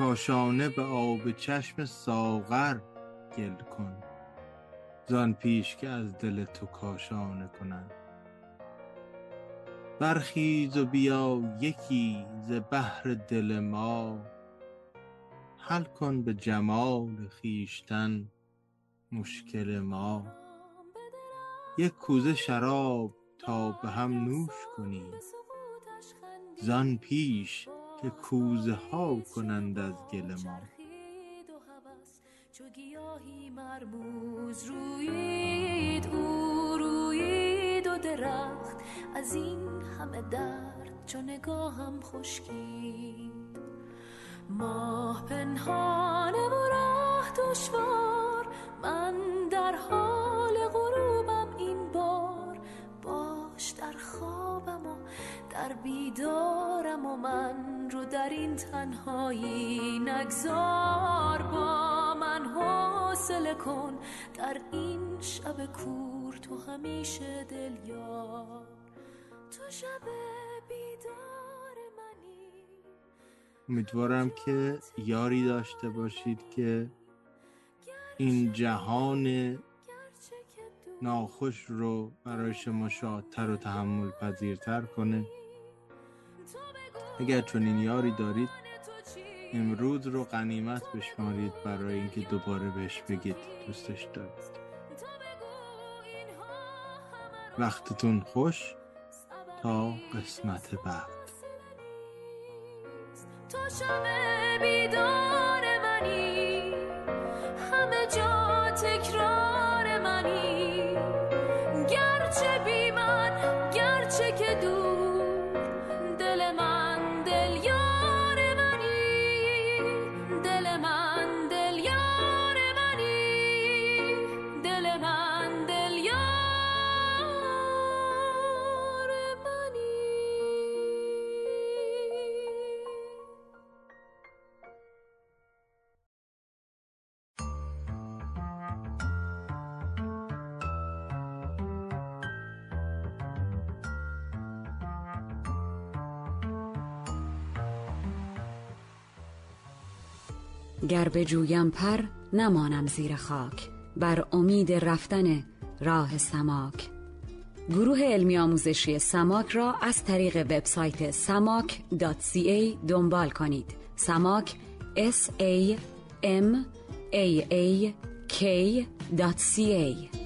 کاشانه به آب چشم ساغر گل کن. زان پیش که از دل تو کاشانه کنند برخیز و بیا یکی ز بحر دل ما. حل کن به جمال خویشتن مشکل ما. یک کوزه شراب تا به هم نوش خندید زان پیش که کوزه ها کنند از گل ما. چو گیاهی مرموز. رویید او رویید و درخت. از این همه درد چو نگاهم خشکید. ماه پنهانه و راه دشوار. من در حال غروبم این بار. باش در خوابم و در بیدارم و من رو در این تنهایی نگذار با من حوصله کن. در این شب کور تو همیشه دل یار تو شب بیدار منی. امیدوارم که یاری داشته باشید که این جهان ناخوش رو برای شما شادتر و تحمل پذیرتر کنه. اگر چنین یاری دارید امروز رو غنیمت بشمارید برای اینکه دوباره بهش بگید دوستش دارید. وقتتون خوش تا قسمت بعد. تو شب بیدار گر بجویم پر نمانم زیر خاک. بر امید رفتن راه سماک. گروه علمی آموزشی سماک را از طریق وبسایت samak.ca دنبال کنید. سماک s a m a a k.ca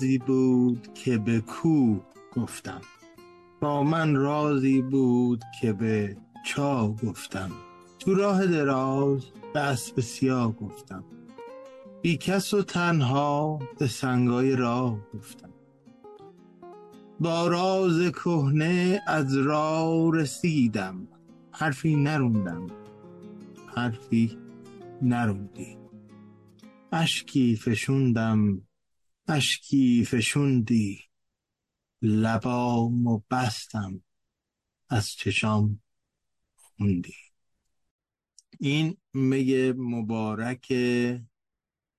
رازی بود که به کو گفتم. با من رازی بود که به چا گفتم. تو راه دراز به اسب سیاه گفتم. بی کس و تنها به سنگای راه گفتم. با راز کهنه از راه رسیدم. حرفی نروندم. حرفی نروندی. اشکی فشوندم. اشکی فشوندی لبام و بستم از چشام خوندی این می مبارک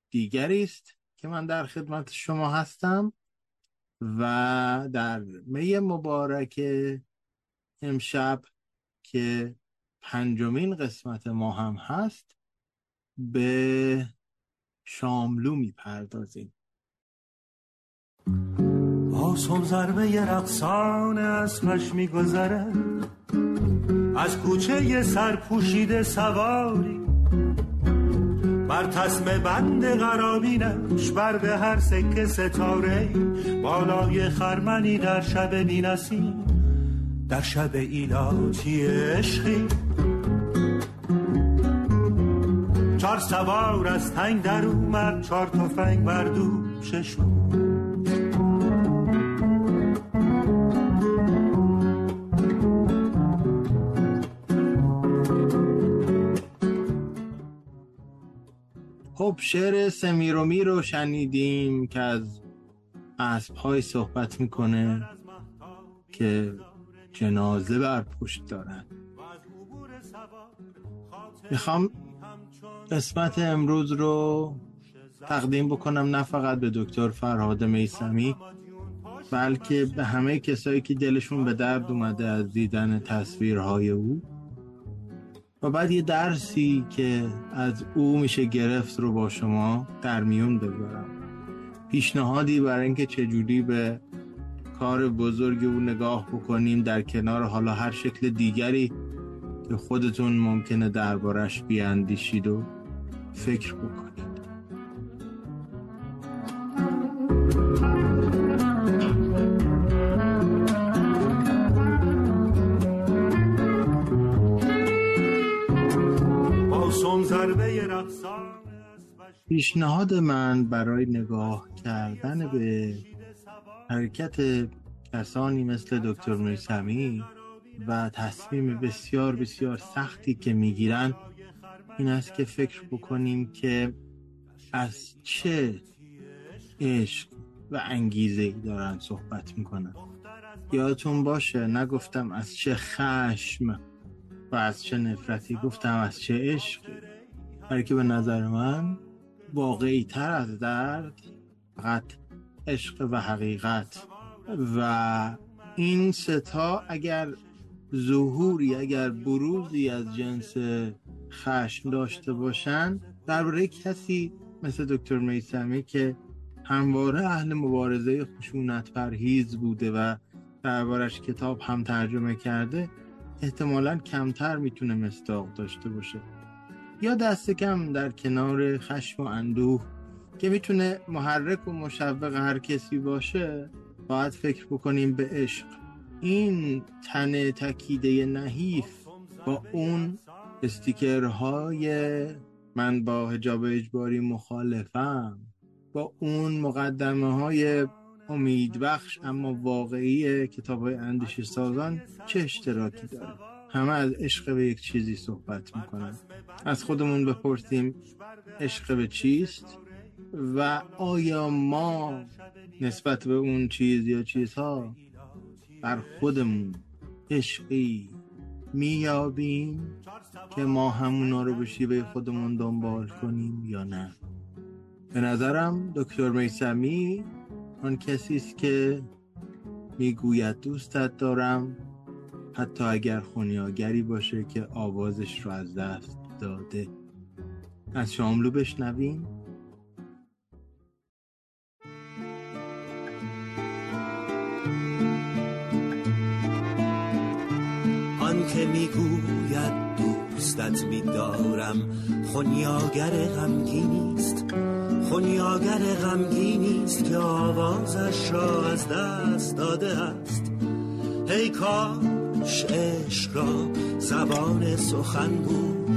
دیگری است که من در خدمت شما هستم و در می مبارک امشب که پنجمین قسمت ما هم هست به شاملو می‌پردازیم. آسم ضربه رقصان اسمش میگذره از کوچه سرپوشیده سواری. بر تسم بند قرابینش بر به هر سکه ستاره بالای خرمنی در شب بینسی در شب ایلاتی عشقی. چار سوار از تنگ در اومد چار تفنگ بر دوششون خب شعر سمیرومی رو شنیدیم که از اسبهای صحبت می‌کنه که جنازه بر پشت دارن. می‌خوام قسمت امروز رو تقدیم بکنم نه فقط به دکتر فرهاد میسمی بلکه به همه کسایی که دلشون به درد اومده از دیدن تصویرهای او. و بعد یه درسی که از او میشه گرفت رو با شما در میون بذارم پیشنهادی برای اینکه چجوری به کار بزرگ او نگاه بکنیم در کنار حالا هر شکل دیگری که خودتون ممکنه دربارش بیاندیشید و فکر بکنید. پیشنهاد من برای نگاه کردن به حرکت کسانی مثل دکتر میسمی و تصمیم بسیار بسیار سختی که می‌گیرن این است که فکر بکنیم که از چه عشق و انگیزه ای دارن صحبت می‌کنن. یادتون باشه نگفتم از چه خشم و از چه نفرتی گفتم از چه عشقی. برای که به نظر من واقعی تر از درد فقط عشق و حقیقت. و این ستا اگر ظهوری اگر بروزی از جنس خشم داشته باشن درباره کسی مثل دکتر میسمی که همواره اهل مبارزه خشونت پرهیز بوده و دربارش کتاب هم ترجمه کرده احتمالا کمتر می‌تونه مستاق داشته باشه. یا دست کم در کنار خشم و اندوه که می‌تونه محرک و مشوق هر کسی باشه باید فکر بکنیم به عشق. این تن تکیده نحیف با اون استیکرهای من با هجاب اجباری مخالفم با اون مقدمه های امیدبخش اما واقعی کتاب های اندیش سازان چه اشتراکی داره؟ همه از عشق به یک چیزی صحبت می‌کنن. از خودمون بپرسیم عشق به چیست؟ و آیا ما نسبت به اون چیز یا چیزها بر خودمون عشقی میابیم که ما همونا رو به شیوه خودمون دنبال کنیم یا نه؟ به نظرم دکتر میسمی آن کسی است که می‌گوید دوستت دارم. حتی اگر خونیاگری باشه که آوازش رو از دست داده. از شاملو بشنویم. آن که می‌گوید دوستت میدارم خونیاگر غمگینیست خونیاگر غمگینیست که آوازش را از دست داده است. هی کاش عشق را زبان سخن بود.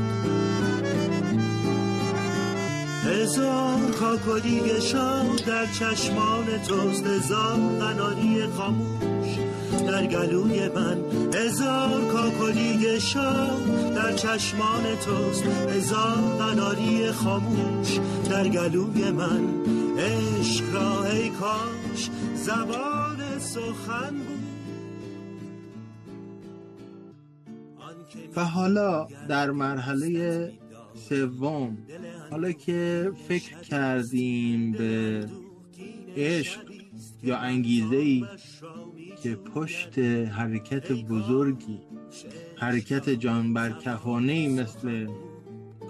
هزار کاکلی شاه در چشمان توست هزار قناری خاموش در گلوی من. هزار کاکلی شاه در چشمان توست هزار قناری خاموش در گلوی من. عشق را ای کاش زبان سخن بود. و حالا در مرحله سوم حالا که فکر کردیم به عشق یا انگیزه ای که پشت حرکت بزرگی حرکت جان برکفانه ای مثل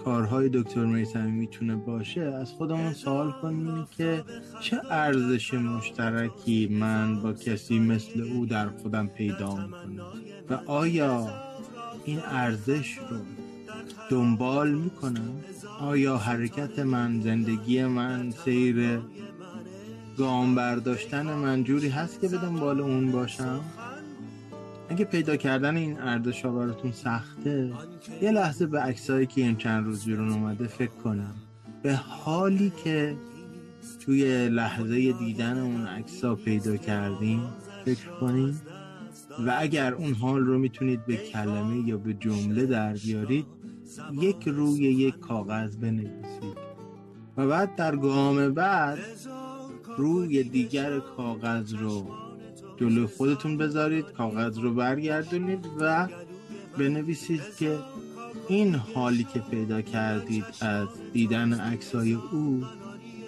کارهای دکتر میسمی می‌تونه باشه از خودمون سوال کنیم که چه ارزش مشترکی من با کسی مثل او در خودم پیدا می‌کنم؟ و آیا این ارزش رو دنبال می‌کنم. آیا حرکت من زندگی من سیر گام برداشتن من جوری هست که به دنبال اون باشم؟ اگه پیدا کردن این ارزش ها براتون سخته یه لحظه به عکسایی که این چند روز بیرون اومده فکر کنم. به حالی که توی لحظه دیدن اون عکس پیدا کردیم فکر کنیم و اگر اون حال رو می‌تونید به کلمه یا به جمله در بیارید یک روی یک کاغذ بنویسید. و بعد در گام بعد روی دیگر کاغذ رو جلو خودتون بذارید کاغذ رو برگردونید و بنویسید که این حالی که پیدا کردید از دیدن عکسای او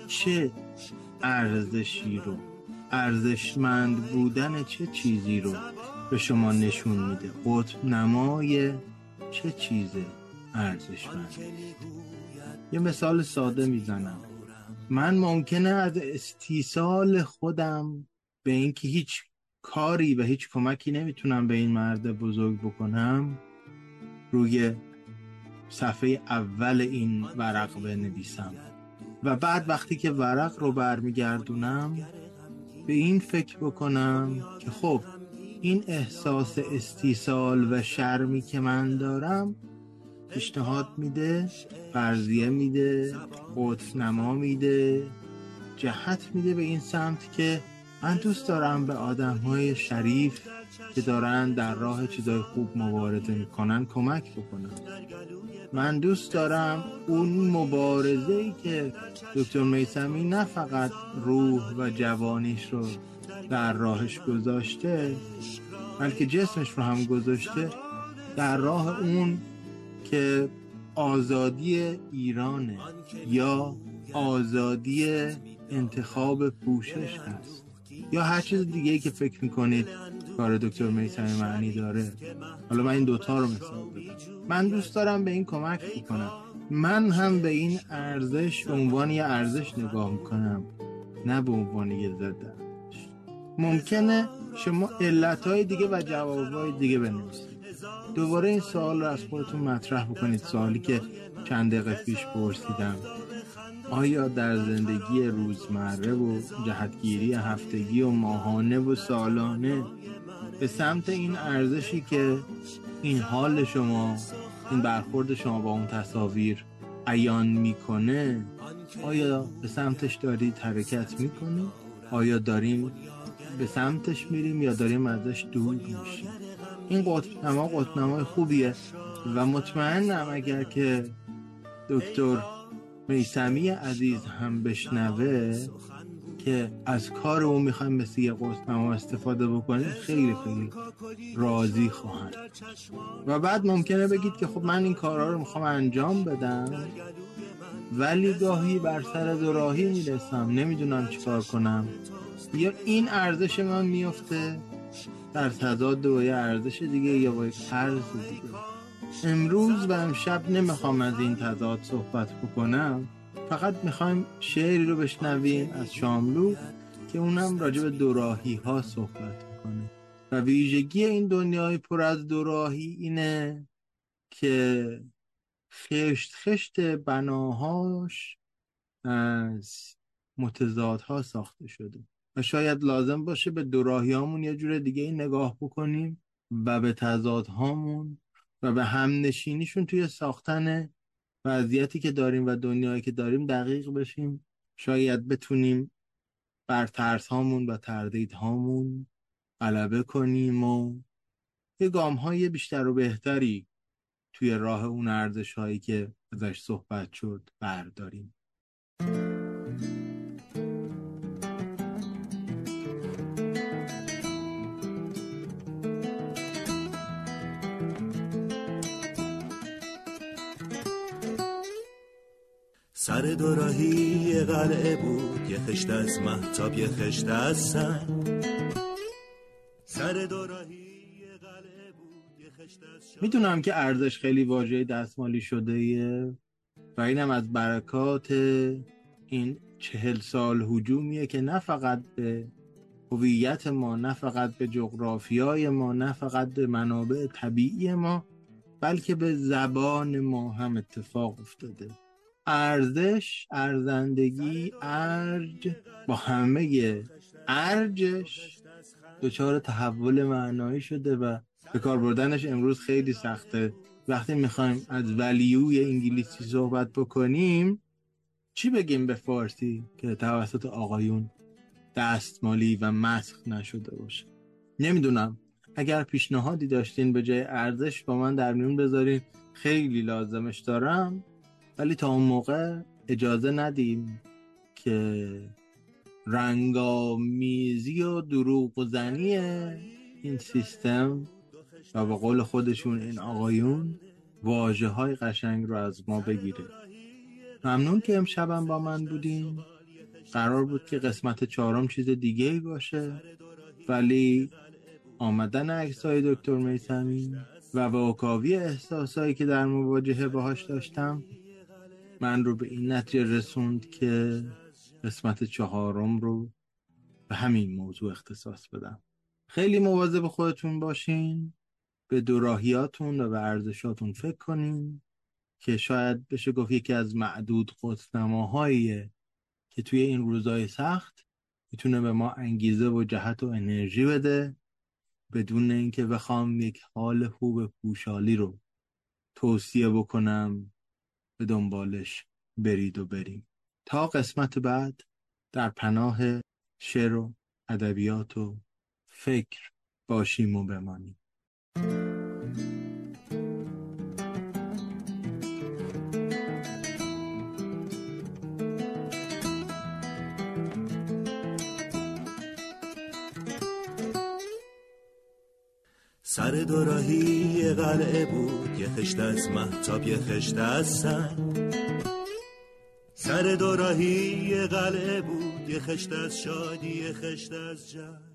چه ارزشی رو ارزشمند بودن چه چیزی رو به شما نشون میده. قطب نمای چه چیز ارزشمند؟ یه مثال ساده می‌زنم. من ممکنه از استیصال خودم به اینکه هیچ کاری و هیچ کمکی نمی‌تونم به این مرد بزرگ بکنم روی صفحه اول این ورق بنویسم. و بعد وقتی که ورق رو برمیگردونم به این فکر بکنم که خب این احساس استیصال و شرمی که من دارم پیشنهاد میده فرضیه میده قطب نما میده جهت میده به این سمت که من دوست دارم به آدم های شریف که دارن در راه چیزای خوب مبارزه می‌کنن کمک بکنم من دوست دارم اون مبارزه ای که دکتر میسمی نه فقط روح و جوانیش رو در راهش گذاشته بلکه جسمش رو هم گذاشته در راه اون که آزادی ایرانه یا آزادی انتخاب پوشش هست. یا هر چیز دیگه که فکر می‌کنید کار دکتر میسمی معنی داره. حالا من این دوتا رو مثال من دوست دارم به این کمک بکنم من هم به این ارزش به عنوان یه ارزش نگاه می‌کنم. نه به عنوان یه ضد. ممکنه شما علتهای دیگه و جوابهای دیگه بنویسید. دوباره این سوال رو از خودتون مطرح بکنید. سوالی که چند دقیقه پیش پرسیدم. آیا در زندگی روزمره و جهتگیری هفتگی و ماهانه و سالانه به سمت این ارزشی که این حال شما این برخورد شما با اون تصاویر عیان می‌کنه آیا به سمتش دارید حرکت می‌کنید؟ آیا داریم به سمتش میریم یا داریم ازش دور میشیم. این قطبنما قطبنمای خوبیه و مطمئنم اگر که دکتر میسمی عزیز هم بشنوه که از کار او می‌خوایم مثل یه قطبنما استفاده بکنیم خیلی خیلی راضی خواهند. و بعد ممکنه بگید که خب من این کارها رو می‌خوام انجام بدم ولی گاهی بر سر دوراهی می‌رسم نمی‌دونم چیکار کنم. یا این ارزش من میفته در تضاد با یه ارزش دیگه یا با یک ارز دیگه. امروز و امشب نمی‌خوام از این تضاد صحبت بکنم. فقط می‌خوایم شعری رو بشنویم از شاملو که اونم راجع به دوراهی ها صحبت می‌کنه. و ویژگی این دنیای پر از دوراهی اینه که خشت خشت بناهاش از متضادها ساخته شده. و شاید لازم باشه به دوراهیامون یه جور دیگه این نگاه بکنیم و به تضادهامون و به همنشینیشون توی ساختن وضعیتی که داریم و دنیایی که داریم دقیق بشیم. شاید بتونیم بر ترس هامون و تردید هامون غلبه کنیم و یه گام های بیشتر و بهتری توی راه اون ارزش هایی که ازش صحبت شد برداریم. سر دوراهی قلعه بود یه خشت از محتاب یه خشت از سنگ. سر دوراهی یه می‌دونم که ارزش خیلی واژه دستمالی شده یه و اینم از برکات این چهل سال هجومیه که نه فقط به هویت ما نه فقط به جغرافیای ما نه فقط به منابع طبیعی ما بلکه به زبان ما هم اتفاق افتاده. ارزش ارزندگی ارج با همه ارجش دچار تحول معنایی شده و به کار بردنش امروز خیلی سخته. وقتی می‌خوایم از ولیوی انگلیسی صحبت بکنیم چی بگیم به فارسی که توسط آقایون دستمالی و مسخ نشده باشه؟ نمی‌دونم. اگر پیشنهادی داشتین به جای ارزش با من در میون بذارین خیلی لازمش دارم. ولی تا اون موقع اجازه ندیم که رنگامیزی و دروغ زنی این سیستم و به قول خودشون این آقایون واجه های قشنگ رو از ما بگیره. ممنون که امشبم با من بودین. قرار بود که قسمت چهارم چیز دیگه باشه ولی آمدن عکس های دکتر میسمی و واکاوی احساسایی که در مواجهه باهاش داشتم من رو به این نتیجه رسوند که قسمت چهارم رو به همین موضوع اختصاص بدم. خیلی مواظب خودتون باشین به دوراهیاتون و به ارزشاتون فکر کنین که شاید بشه گفت یکی از معدود قطبنماهاییه که توی این روزهای سخت می‌تونه به ما انگیزه و جهت و انرژی بده بدون اینکه بخوام یک حال خوب پوشالی رو توصیه بکنم به دنبالش برید و بریم. تا قسمت بعد در پناه شعر و ادبیات و فکر باشیم و بمانیم. سر دوراهی یه قلعه بود یه خشت از محتاب یه خشت از سنگ سر دوراهی یه قلعه بود یه خشت از شادی یه خشت از جنگ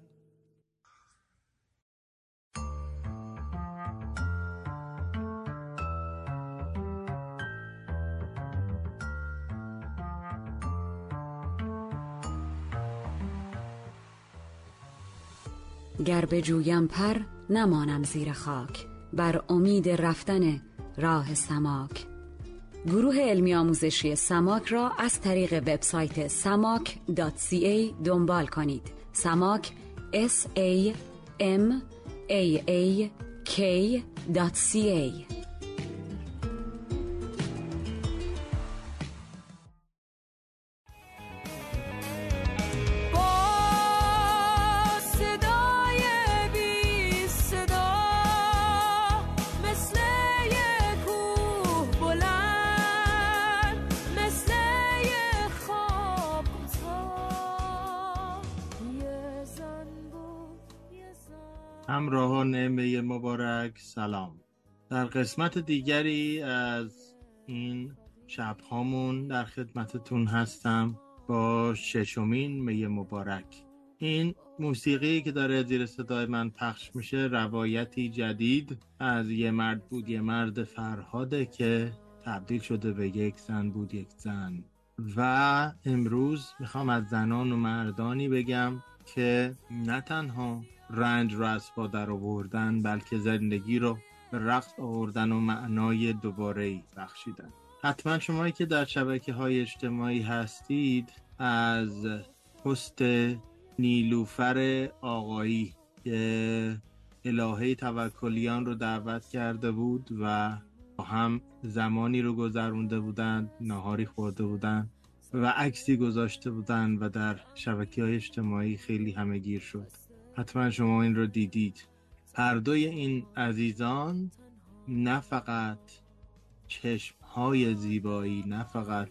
گر بجویم پر نمانم زیر خاک بر امید رفتن راه سماک. گروه علمی آموزشی سماک را از طریق وبسایت samak.ca دنبال کنید. سماک s a m a a k.ca در قسمت دیگری از این شب هامون در خدمتتون هستم با ششمین می مبارک. این موسیقی که داره زیر صدای من پخش میشه روایتی جدید از یه مرد بود یه مرد فرهاده که تبدیل شده به یک زن بود یک زن. و امروز می‌خوام از زنان و مردانی بگم که نه تنها رنج رو از در آوردن بلکه زندگی رو به رقص آوردن و معنای دوباره بخشیدن. حتما شمایی که در شبکه های اجتماعی هستید از پست نیلوفر آقایی که الهه توکلیان رو دعوت کرده بود و با هم زمانی رو گذرونده بودند نهاری خورده بودند و عکسی گذاشته بودند و در شبکه های اجتماعی خیلی همه گیر شد. حتما شما این رو دیدید. هر دوی این عزیزان نه فقط چشم های زیبایی نه فقط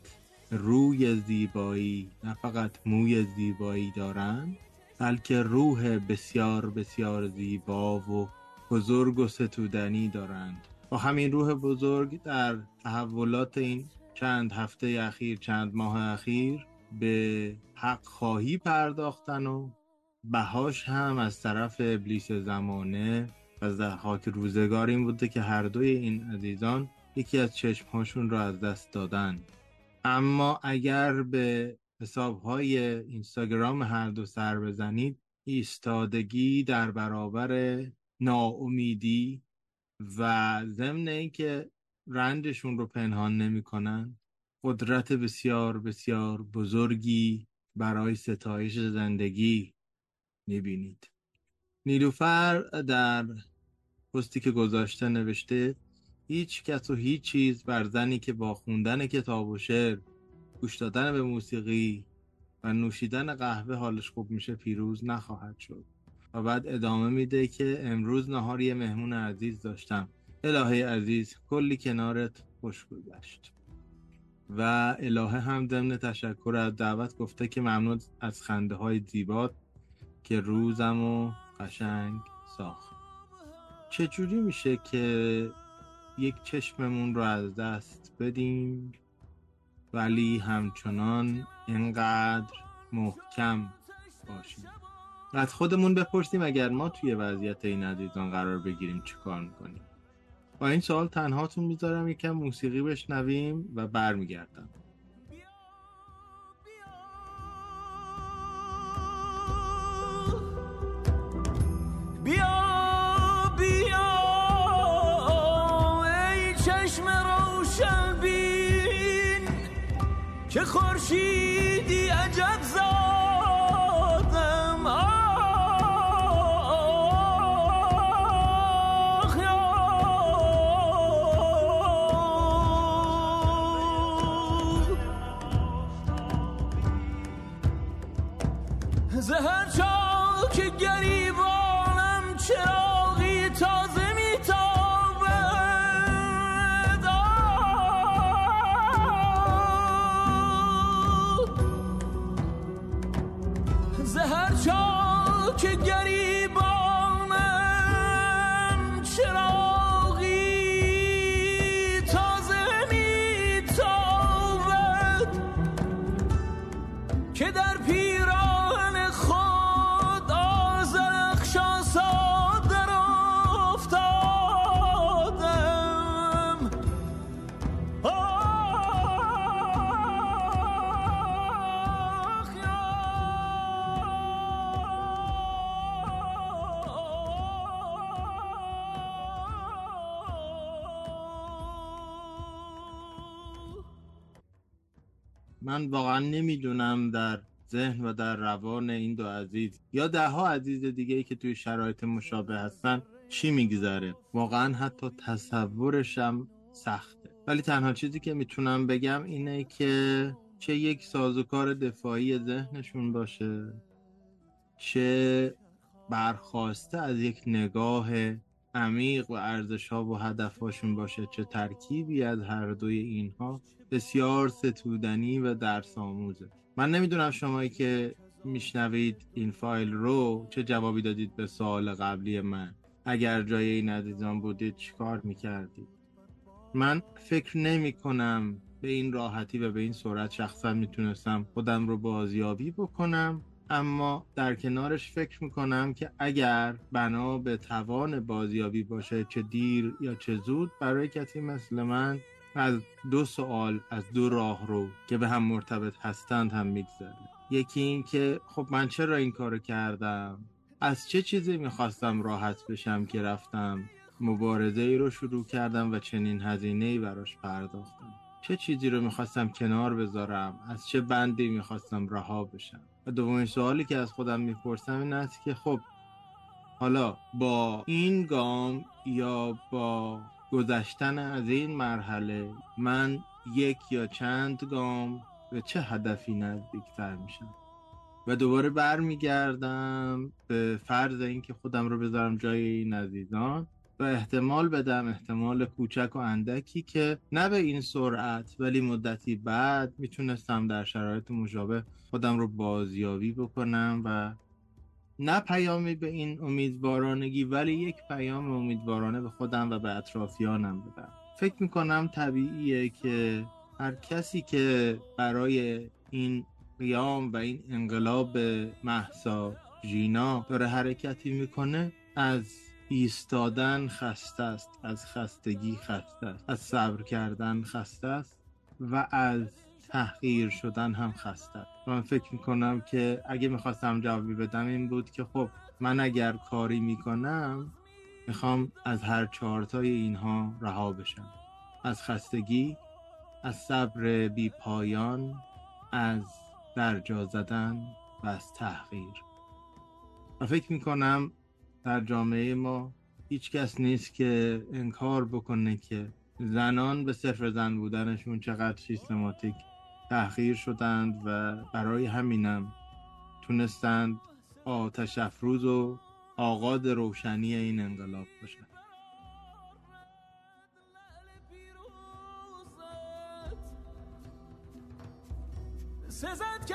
روی زیبایی نه فقط موی زیبایی دارند بلکه روح بسیار بسیار زیبا و بزرگ و ستودنی دارند. با همین روح بزرگ در تحولات این چند هفته اخیر چند ماه اخیر به حق خواهی پرداختن و بهاش هم از طرف ابلیس زمانه و زحاک روزگار این بوده که هر دوی این عزیزان یکی از چشمهاشون را از دست دادن. اما اگر به حسابهای اینستاگرام هر دو سر بزنید ایستادگی در برابر ناامیدی و ضمن اینکه رنجشون رو پنهان نمی‌کنن قدرت بسیار بسیار بزرگی برای ستایش زندگی می‌بینید. نیلوفر در پستی که گذاشته نوشته هیچ کس و هیچ چیز بر زنی که با خوندن کتاب و شعر گوش دادن به موسیقی و نوشیدن قهوه حالش خوب میشه پیروز نخواهد شد. و بعد ادامه میده که امروز نهار یه مهمون عزیز داشتم. الهه عزیز کلی کنارت خوش گذشت. و الهه هم ضمن تشکر از دعوت گفته که ممنون از خنده های زیبات که روزم و قشنگ ساخت. چجوری میشه که یک چشممون رو از دست بدیم ولی همچنان اینقدر محکم باشیم؟ از خودمون بپرسیم اگر ما توی وضعیت این عزیزان قرار بگیریم چی کار می‌کنیم. با این سوال تنهاتون می‌ذارم یکم موسیقی بشنویم و برمیگردم. که خورشیدی زهر چاک نمی‌دونم در ذهن و در روان این دو عزیز یا ده ها عزیز دیگه ای که توی شرایط مشابه هستن چی میگذره. واقعا حتی تصورشم سخته. ولی تنها چیزی که می‌تونم بگم اینه که چه یک سازوکار دفاعی ذهنشون باشه چه برخواسته از یک نگاه عمیق و ارزش ها و هدف باشه چه ترکیبی از هر دوی اینها. بسیار ستودنی و درس آموزه من نمی‌دونم شمایی که میشنوید این فایل رو چه جوابی دادید به سوال قبلی من. اگر جای این عزیزان بودید چیکار می‌کردید؟ من فکر نمی کنم به این راحتی و به این سرعت شخصا می‌تونستم خودم رو بازیابی بکنم اما در کنارش فکر می‌کنم که اگر بنا به توان بازیابی باشه چه دیر یا چه زود برای کسی مثل من از دو سوال از دو راه رو که به هم مرتبط هستند هم میگذره. یکی این که خب من چرا این کارو کردم؟ از چه چیزی می‌خواستم راحت بشم که رفتم؟ مبارزه ای رو شروع کردم و چنین هزینه ای براش پرداختم. چه چیزی رو می‌خواستم کنار بذارم؟ از چه بندی می‌خواستم رها بشم؟ و دومین سوالی که از خودم می‌پرسم این است که خب حالا با این گام یا با گذشتن از این مرحله من یک یا چند گام به چه هدفی نزدیکتر میشم؟ و دوباره برمیگردم به فرض اینکه خودم رو بذارم جای این عزیزان و احتمال بدم احتمال کوچک و اندکی که نه به این سرعت ولی مدتی بعد می‌تونستم در شرایط مشابه خودم رو بازیابی بکنم و نه پیامی به این امیدوارانگی ولی یک پیام امیدوارانه به خودم و به اطرافیانم بدم. فکر می‌کنم طبیعیه که هر کسی که برای این قیام و این انقلاب محسا ژینا داره حرکتی می‌کنه از ایستادن خسته است از خستگی خسته است از صبر کردن خسته است و از تحقیر شدن هم است من فکر می‌کنم که اگه می‌خواستم جوابی بدم این بود که خب من اگر کاری می‌کنم می‌خوام از هر چهارتای اینها رها بشم. از خستگی از صبر بی پایان از درجا زدن و از تحقیر و فکر می‌کنم در جامعه ما هیچ کس نیست که انکار بکنه که زنان به صرف زن بودنشون چقدر سیستماتیک تحقیر شدند و برای همینم تونستند آتش افروز و آغاز روشنی این انقلاب باشند. سزد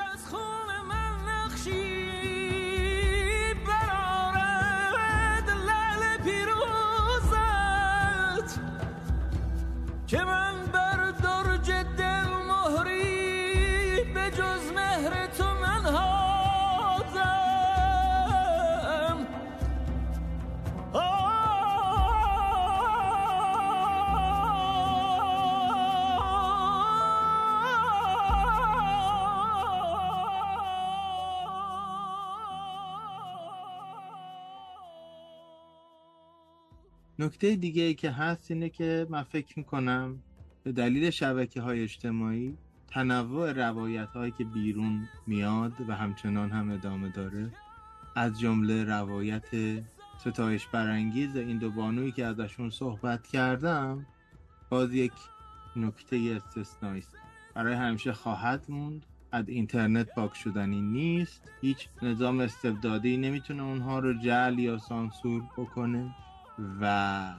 نکته دیگه ای که هست اینه که من فکر می‌کنم به دلیل شبکه های اجتماعی تنوع روایت هایی که بیرون میاد و همچنان هم ادامه داره از جمله روایت ستایش برانگیز این دو بانویی که ازشون صحبت کردم باز یک نکته استثنایی است. برای همیشه خواهد موند از اینترنت پاک شدنی نیست. هیچ نظام استبدادی نمی‌تونه اونها رو جل یا سانسور بکنه. و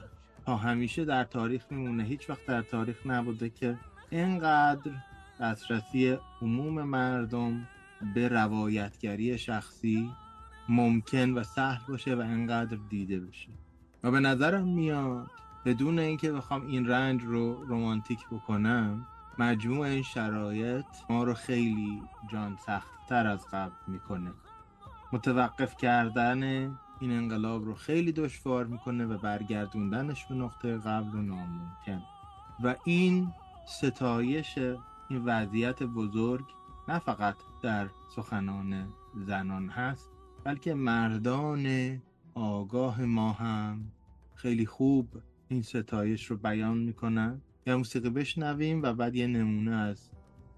تا همیشه در تاریخ میمونه. هیچ وقت در تاریخ نبوده که اینقدر دسترسی عموم مردم به روایتگری شخصی ممکن و سهل باشه و اینقدر دیده بشه. و به نظرم میاد بدون اینکه بخوام این رنج رو رومانتیک بکنم مجموع این شرایط ما رو خیلی جان سختتر از قبل می‌کنه. متوقف کردن این انقلاب رو خیلی دشوار می‌کنه و برگردوندنش به نقطه قبل رو ناممکن. و این ستایش این وضعیت بزرگ نه فقط در سخنان زنان هست بلکه مردان آگاه ما هم خیلی خوب این ستایش رو بیان می‌کنن. یا موسیقی بشنویم و بعد یه نمونه از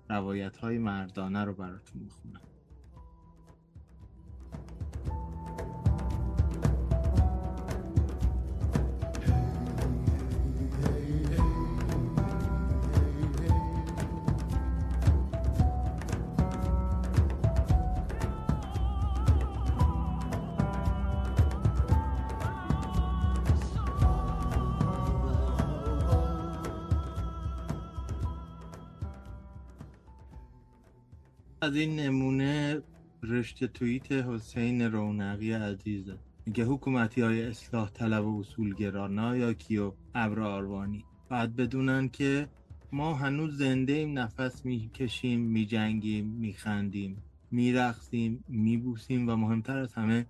روایت های مردانه رو براتون می‌خونم. از این نمونه رشته توییت حسین رونقی عزیزه میگه حکومتی های اصلاح طلب و اصولگرا یا کیو؟ ابر آروانی. باید بدونن که ما هنوز زنده ایم نفس می‌کشیم میجنگیم میخندیم میرقصیم میبوسیم و مهمتر از همه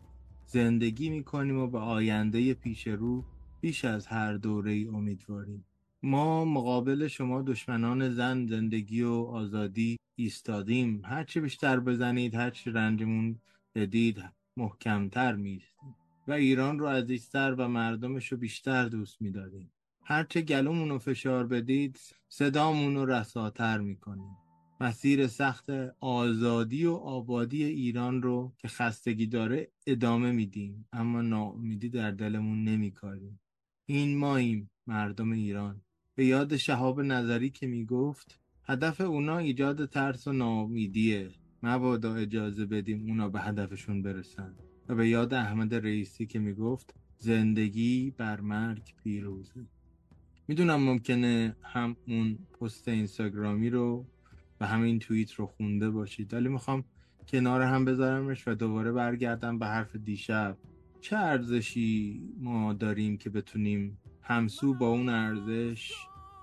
زندگی می‌کنیم و به آینده پیش رو بیش از هر دوره امیدواریم. ما مقابل شما دشمنان زن زندگی و آزادی ایستادیم. هرچی بیشتر بزنید هرچی رنجمون بدید محکمتر میستیم و ایران رو عزیزتر و مردمش رو بیشتر دوست میداریم هرچه گلومون رو فشار بدید صدامون رو رساتر می‌کنیم. مسیر سخت آزادی و آبادی ایران رو که خستگی داره ادامه میدیم. اما ناامیدی در دلمون نمیکاریم. این ماییم مردم ایران. به یاد شهاب نظری که می‌گفت هدف اونا ایجاد ترس و ناامیدیه. مبادا اجازه بدیم اونا به هدفشون برسن. و به یاد احمد رئیسی که می‌گفت زندگی بر مرگ پیروزه. می‌دونم ممکنه هم اون پست اینستاگرامی رو و همین توییت رو خونده باشید ولی می‌خوام کنار هم بذارمش و دوباره برگردم به حرف دیشب. چه ارزشی ما داریم که بتونیم همسو با اون ارزش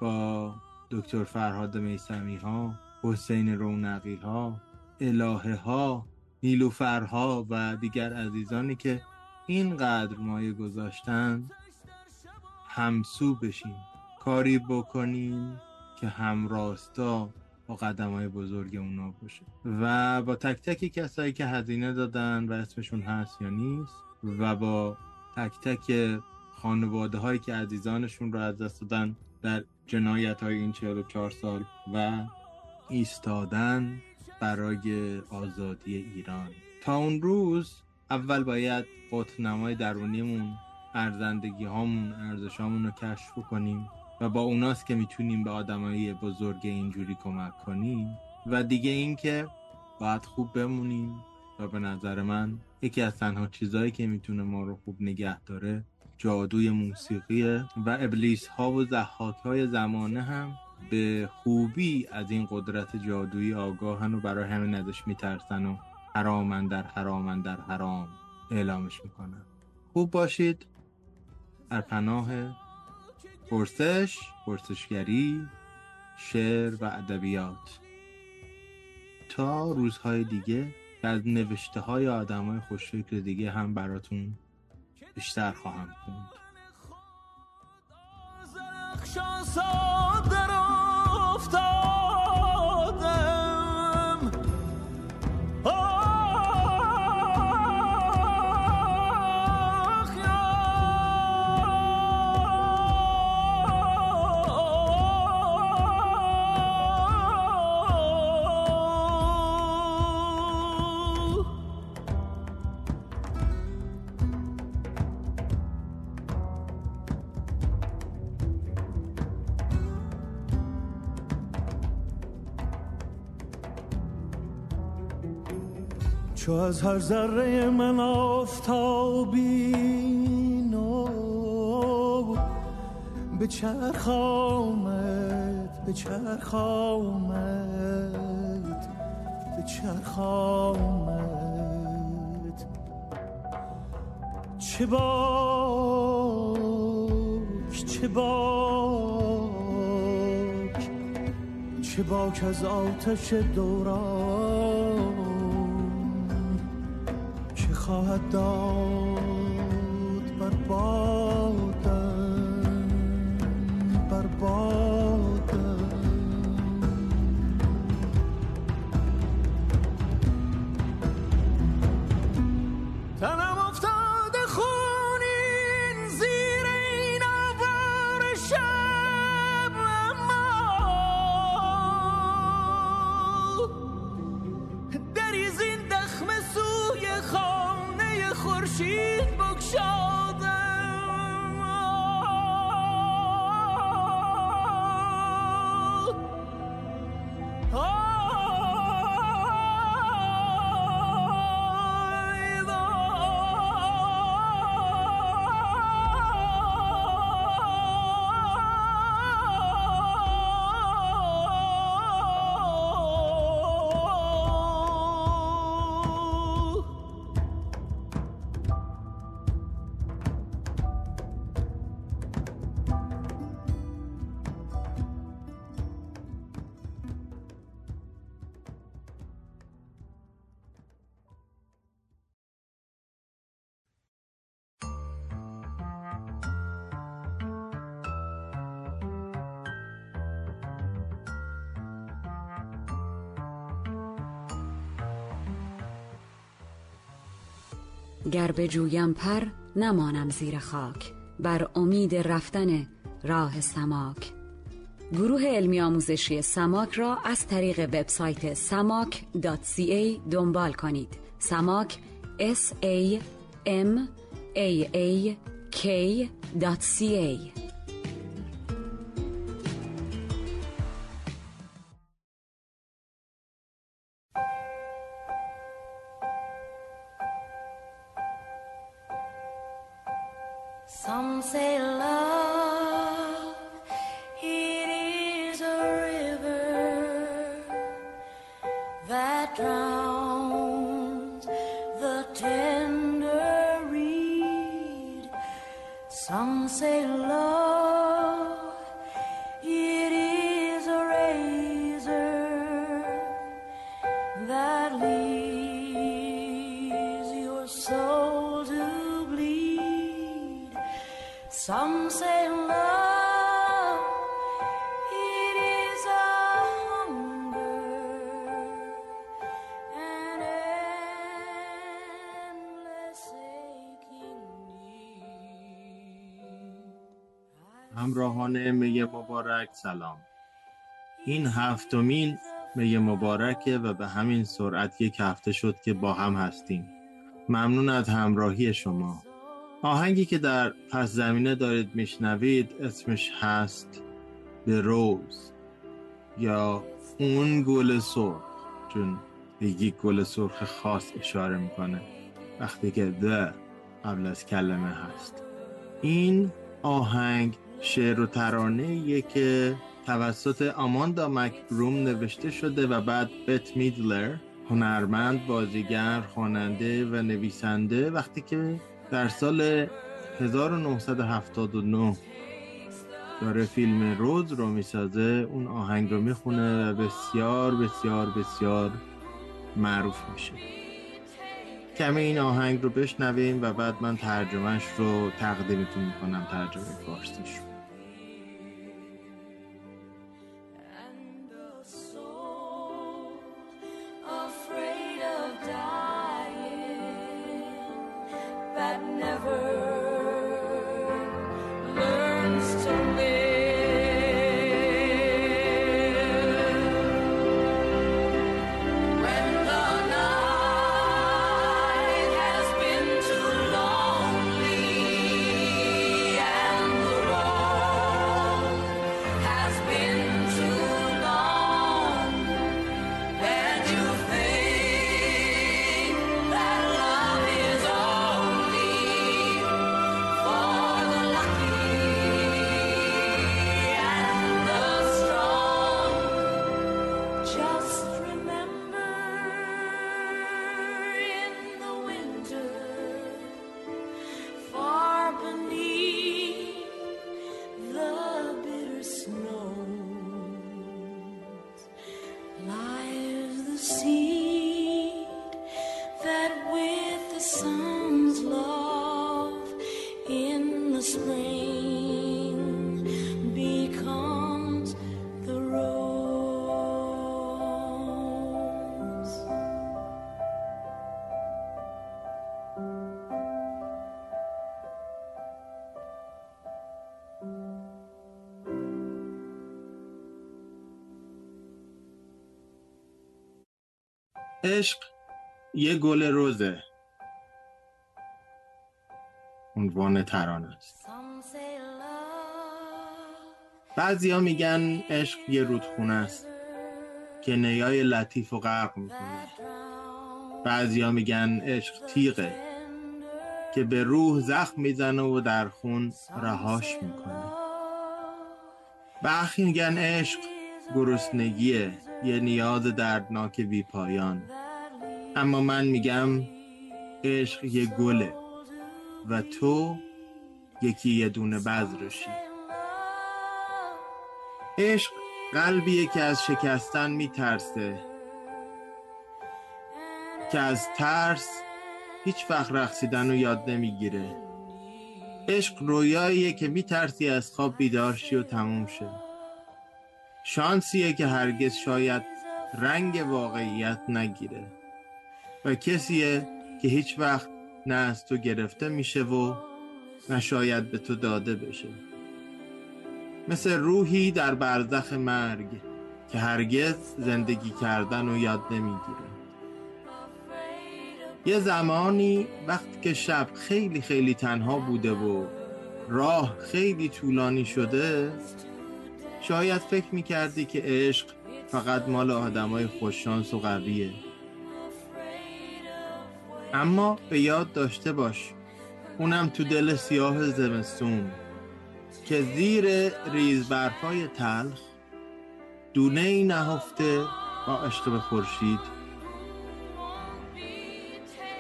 با دکتر فرهاد میسمی ها حسین رونقی ها الهه ها نیلوفرها و دیگر عزیزانی که اینقدر مایه گذاشتن همسو بشیم کاری بکنیم که همراستا با قدم های بزرگ اونا باشه. و با تک تک کسایی که هزینه دادن و اسمشون هست یا نیست و با تک تک خانواده هایی که عزیزانشون رو از دست دادن در جنایت های این 44 سال و ایستادن برای آزادی ایران. تا اون روز اول باید قطنمای درونیمون ارزندگی هامون ارزش رو کشف کنیم و با اوناست که می‌تونیم به آدمایی بزرگ اینجوری کمک کنیم و دیگه اینکه باید خوب بمونیم و به نظر من یکی از تنها چیزهایی که می‌تونه ما رو خوب نگه داره جادوی موسیقیه و ابلیس ها و زحاک های زمانه هم به خوبی از این قدرت جادویی آگاهن و برای همین ازش میترسن و حرامن در حرامن در حرام اعلامش می‌کنن. خوب باشید. در پناه پرسش پرسشگری شعر و ادبیات. تا روزهای دیگه از نوشته های آدم های دیگه هم براتون بیشتر خواهم خوند. از هر ذره من آفتابی نو. به چرخ آمد به چرخ آمد به چرخ آمد. چه باک چه باک چه باک از آتش دوران. خواهد داد گر جویم پر نمانم زیر خاک بر امید رفتن راه سماک. گروه علمی آموزشی سماک را از طریق وبسایت samak.ca دنبال کنید. سماک s a m a a k.ca مبارک سلام. این هفتمین می مبارکه و به همین سرعت یک هفته شد که با هم هستیم. ممنون از همراهی شما. آهنگی که در پس زمینه دارید میشنوید اسمش هست به روز یا اون گل سرخ چون یک گل سرخ خاص اشاره می‌کنه. وقتی که the قبل از کلمه هست. این آهنگ شعر و ترانه که توسط آماندا مکبروم نوشته شده و بعد بت میدلر هنرمند، بازیگر، خواننده و نویسنده وقتی که در سال 1979 داره فیلم روز رو می‌سازه اون آهنگ رو می‌خونه و بسیار بسیار بسیار معروف میشه. کمی این آهنگ رو بشنویم و بعد من ترجمهش رو تقدیمتون می‌کنم ترجمه فارسیش عشق یه گل روزه. عنوان ترانه است. بعضیا میگن عشق یه رودخونه است که نیای لطیف و غرق می‌کنه. بعضیا میگن عشق تیغه که به روح زخم می‌زنه و در خون رهاش می‌کنه. برخی میگن عشق گرسنگیه یه نیاز دردناک بی پایان. اما من میگم عشق یه گله و تو یکی یه دونه بذرشی عشق قلبیه که از شکستن میترسه که از ترس هیچ وقت رقصیدن رو یاد نمی‌گیره. عشق رویاییه که میترسی از خواب بیدار شی و تموم شه. شانسیه که هرگز شاید رنگ واقعیت نگیره. و کسیه که هیچ وقت نه از تو گرفته میشه و نه شاید به تو داده بشه. مثل روحی در برزخ مرگ که هرگز زندگی کردن و یاد نمی‌گیره. یه زمانی وقتی که شب خیلی خیلی تنها بوده و راه خیلی طولانی شده شاید فکر می‌کردی که عشق فقط مال آدمای خوششانس و قویه. اما به یاد داشته باش اونم تو دل سیاه زمستون که زیر ریز برفای تلخ دونه ای نهفته با عشق به خورشید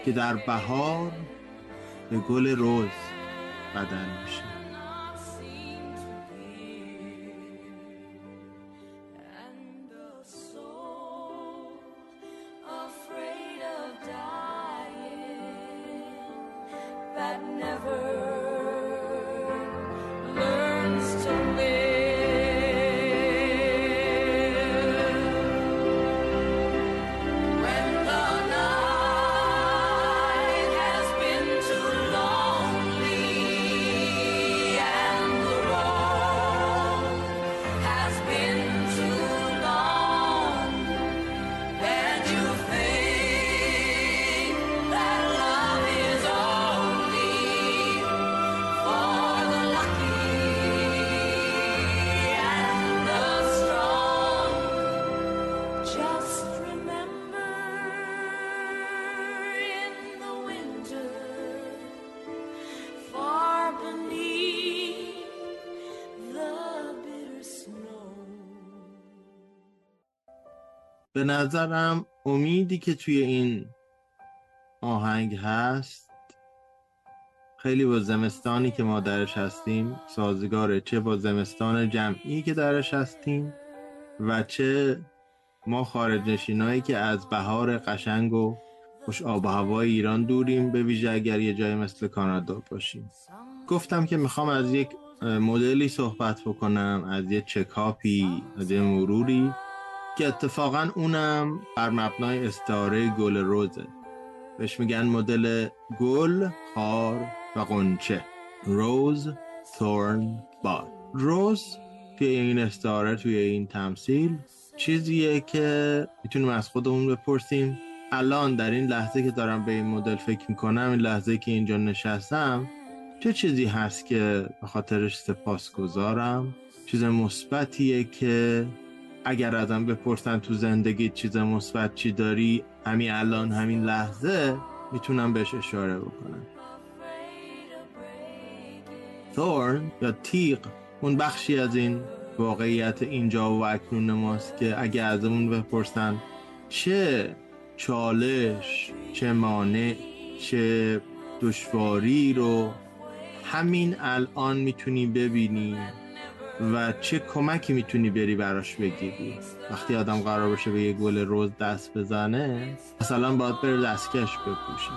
که در بهار به گل روز بدل میشه. به نظرم امیدی که توی این آهنگ هست خیلی با زمستانی که ما درش هستیم سازگاره چه با زمستان جمعی که درش هستیم و چه ما خارج نشینایی که از بهار قشنگ و خوش آب و هوای ایران دوریم به ویژه اگر یه جای مثل کانادا باشیم. گفتم که می‌خوام از یک مدلی صحبت بکنم از یه چکاپی از یه مروری. که اتفاقا اونم بر مبنای استعاره گل روزه. بهش میگن مدل گل، خار و قنچه. روز، ثورن، باد روز توی این استعاره توی این تمثیل چیزیه که می‌تونیم از خودمون بپرسیم. الان در این لحظه که دارم به این مدل فکر می‌کنم این لحظه که اینجا نشستم چه چیزی هست که به خاطرش سپاس گذارم چیز مثبتیه که اگر ازم بپرسن تو زندگی چیز مثبت چی داری همین الان همین لحظه می‌تونم بهش اشاره بکنم. ثورن یا تیغ اون بخشی از این واقعیت اینجا و اکنون ماست که اگه ازمون بپرسن چه چالش چه مانع چه دشواری رو همین الان می‌تونی ببینی. و چه کمکی می‌تونی بری براش بگیری؟ وقتی آدم قرار باشه به یه گل روز دست بزنه مثلا باید بره دستکش بپوشه.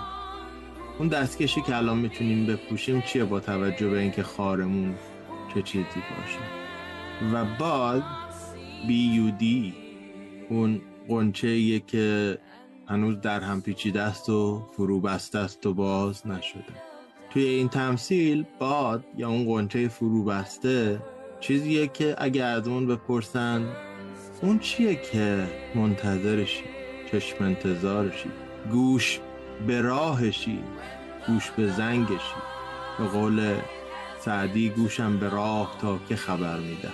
اون دستکشی که الان می‌تونیم بپوشیم چیه با توجه به اینکه خارمون چه چیزی باشه؟ و بعد بی یو دی اون قنچه که هنوز در هم پیچیده است و فرو بسته است و باز نشده. توی این تمثیل باد یا اون قنچه فرو بسته چیزیه که اگه از اون بپرسن اون چیه که منتظرشی؟ چشم انتظارشی. گوش به راهشی. گوش به زنگشی. به قول سعدی گوشم به راه تا که خبر میده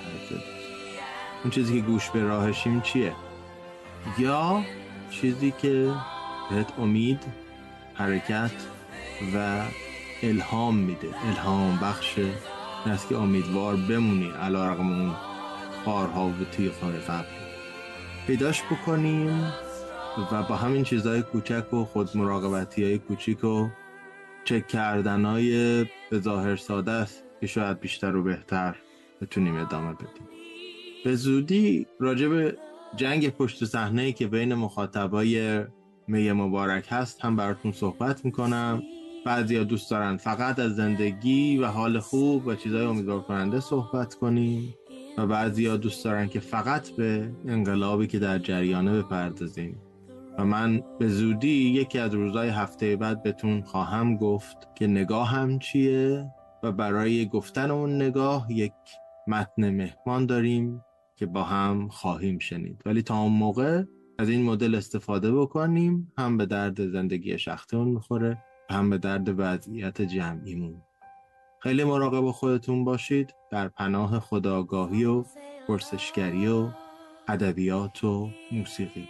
اون چیزی که گوش به راهشیم چیه؟ یا چیزی که بهت امید حرکت و الهام میده. الهام بخش این است که امیدوار بمونی علا رقم اون خارها و قبل. پیداش بکنیم و با همین چیزهای کوچک و خود مراقبتی های کوچیک و چک کردن های به ظاهر ساده است که شاید بیشتر و بهتر بتونیم ادامه بدیم. به زودی راجع به جنگ پشت صحنه که بین مخاطبای می مبارک هست هم براتون صحبت می‌کنم. بعضیا دوست دارن فقط از زندگی و حال خوب و چیزهای امیدوار کننده صحبت کنیم. و بعضیا دوست دارن که فقط به انقلابی که در جریانه بپردازیم. و من به زودی یکی از روزهای هفته بعد بهتون خواهم گفت که نگاهم چیه و برای گفتن اون نگاه یک متن مهمان داریم که با هم خواهیم شنید. ولی تا اون موقع از این مدل استفاده بکنیم هم به درد زندگی شخصیمون می‌خوره هم به درد وضعیت جمعیمون. خیلی مراقب خودتون باشید. در پناه خداگاهی و پرسشگری و ادبیات و موسیقی.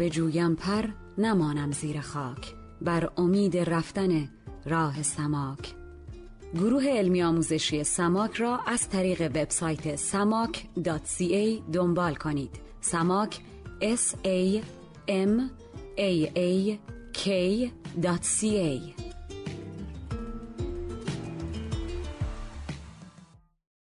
بجویم پر نمانم زیر خاک. بر امید رفتن راه سماک. گروه علمی آموزشی سماک را از طریق وبسایت samak.ca دنبال کنید. سماک s a m a a k.ca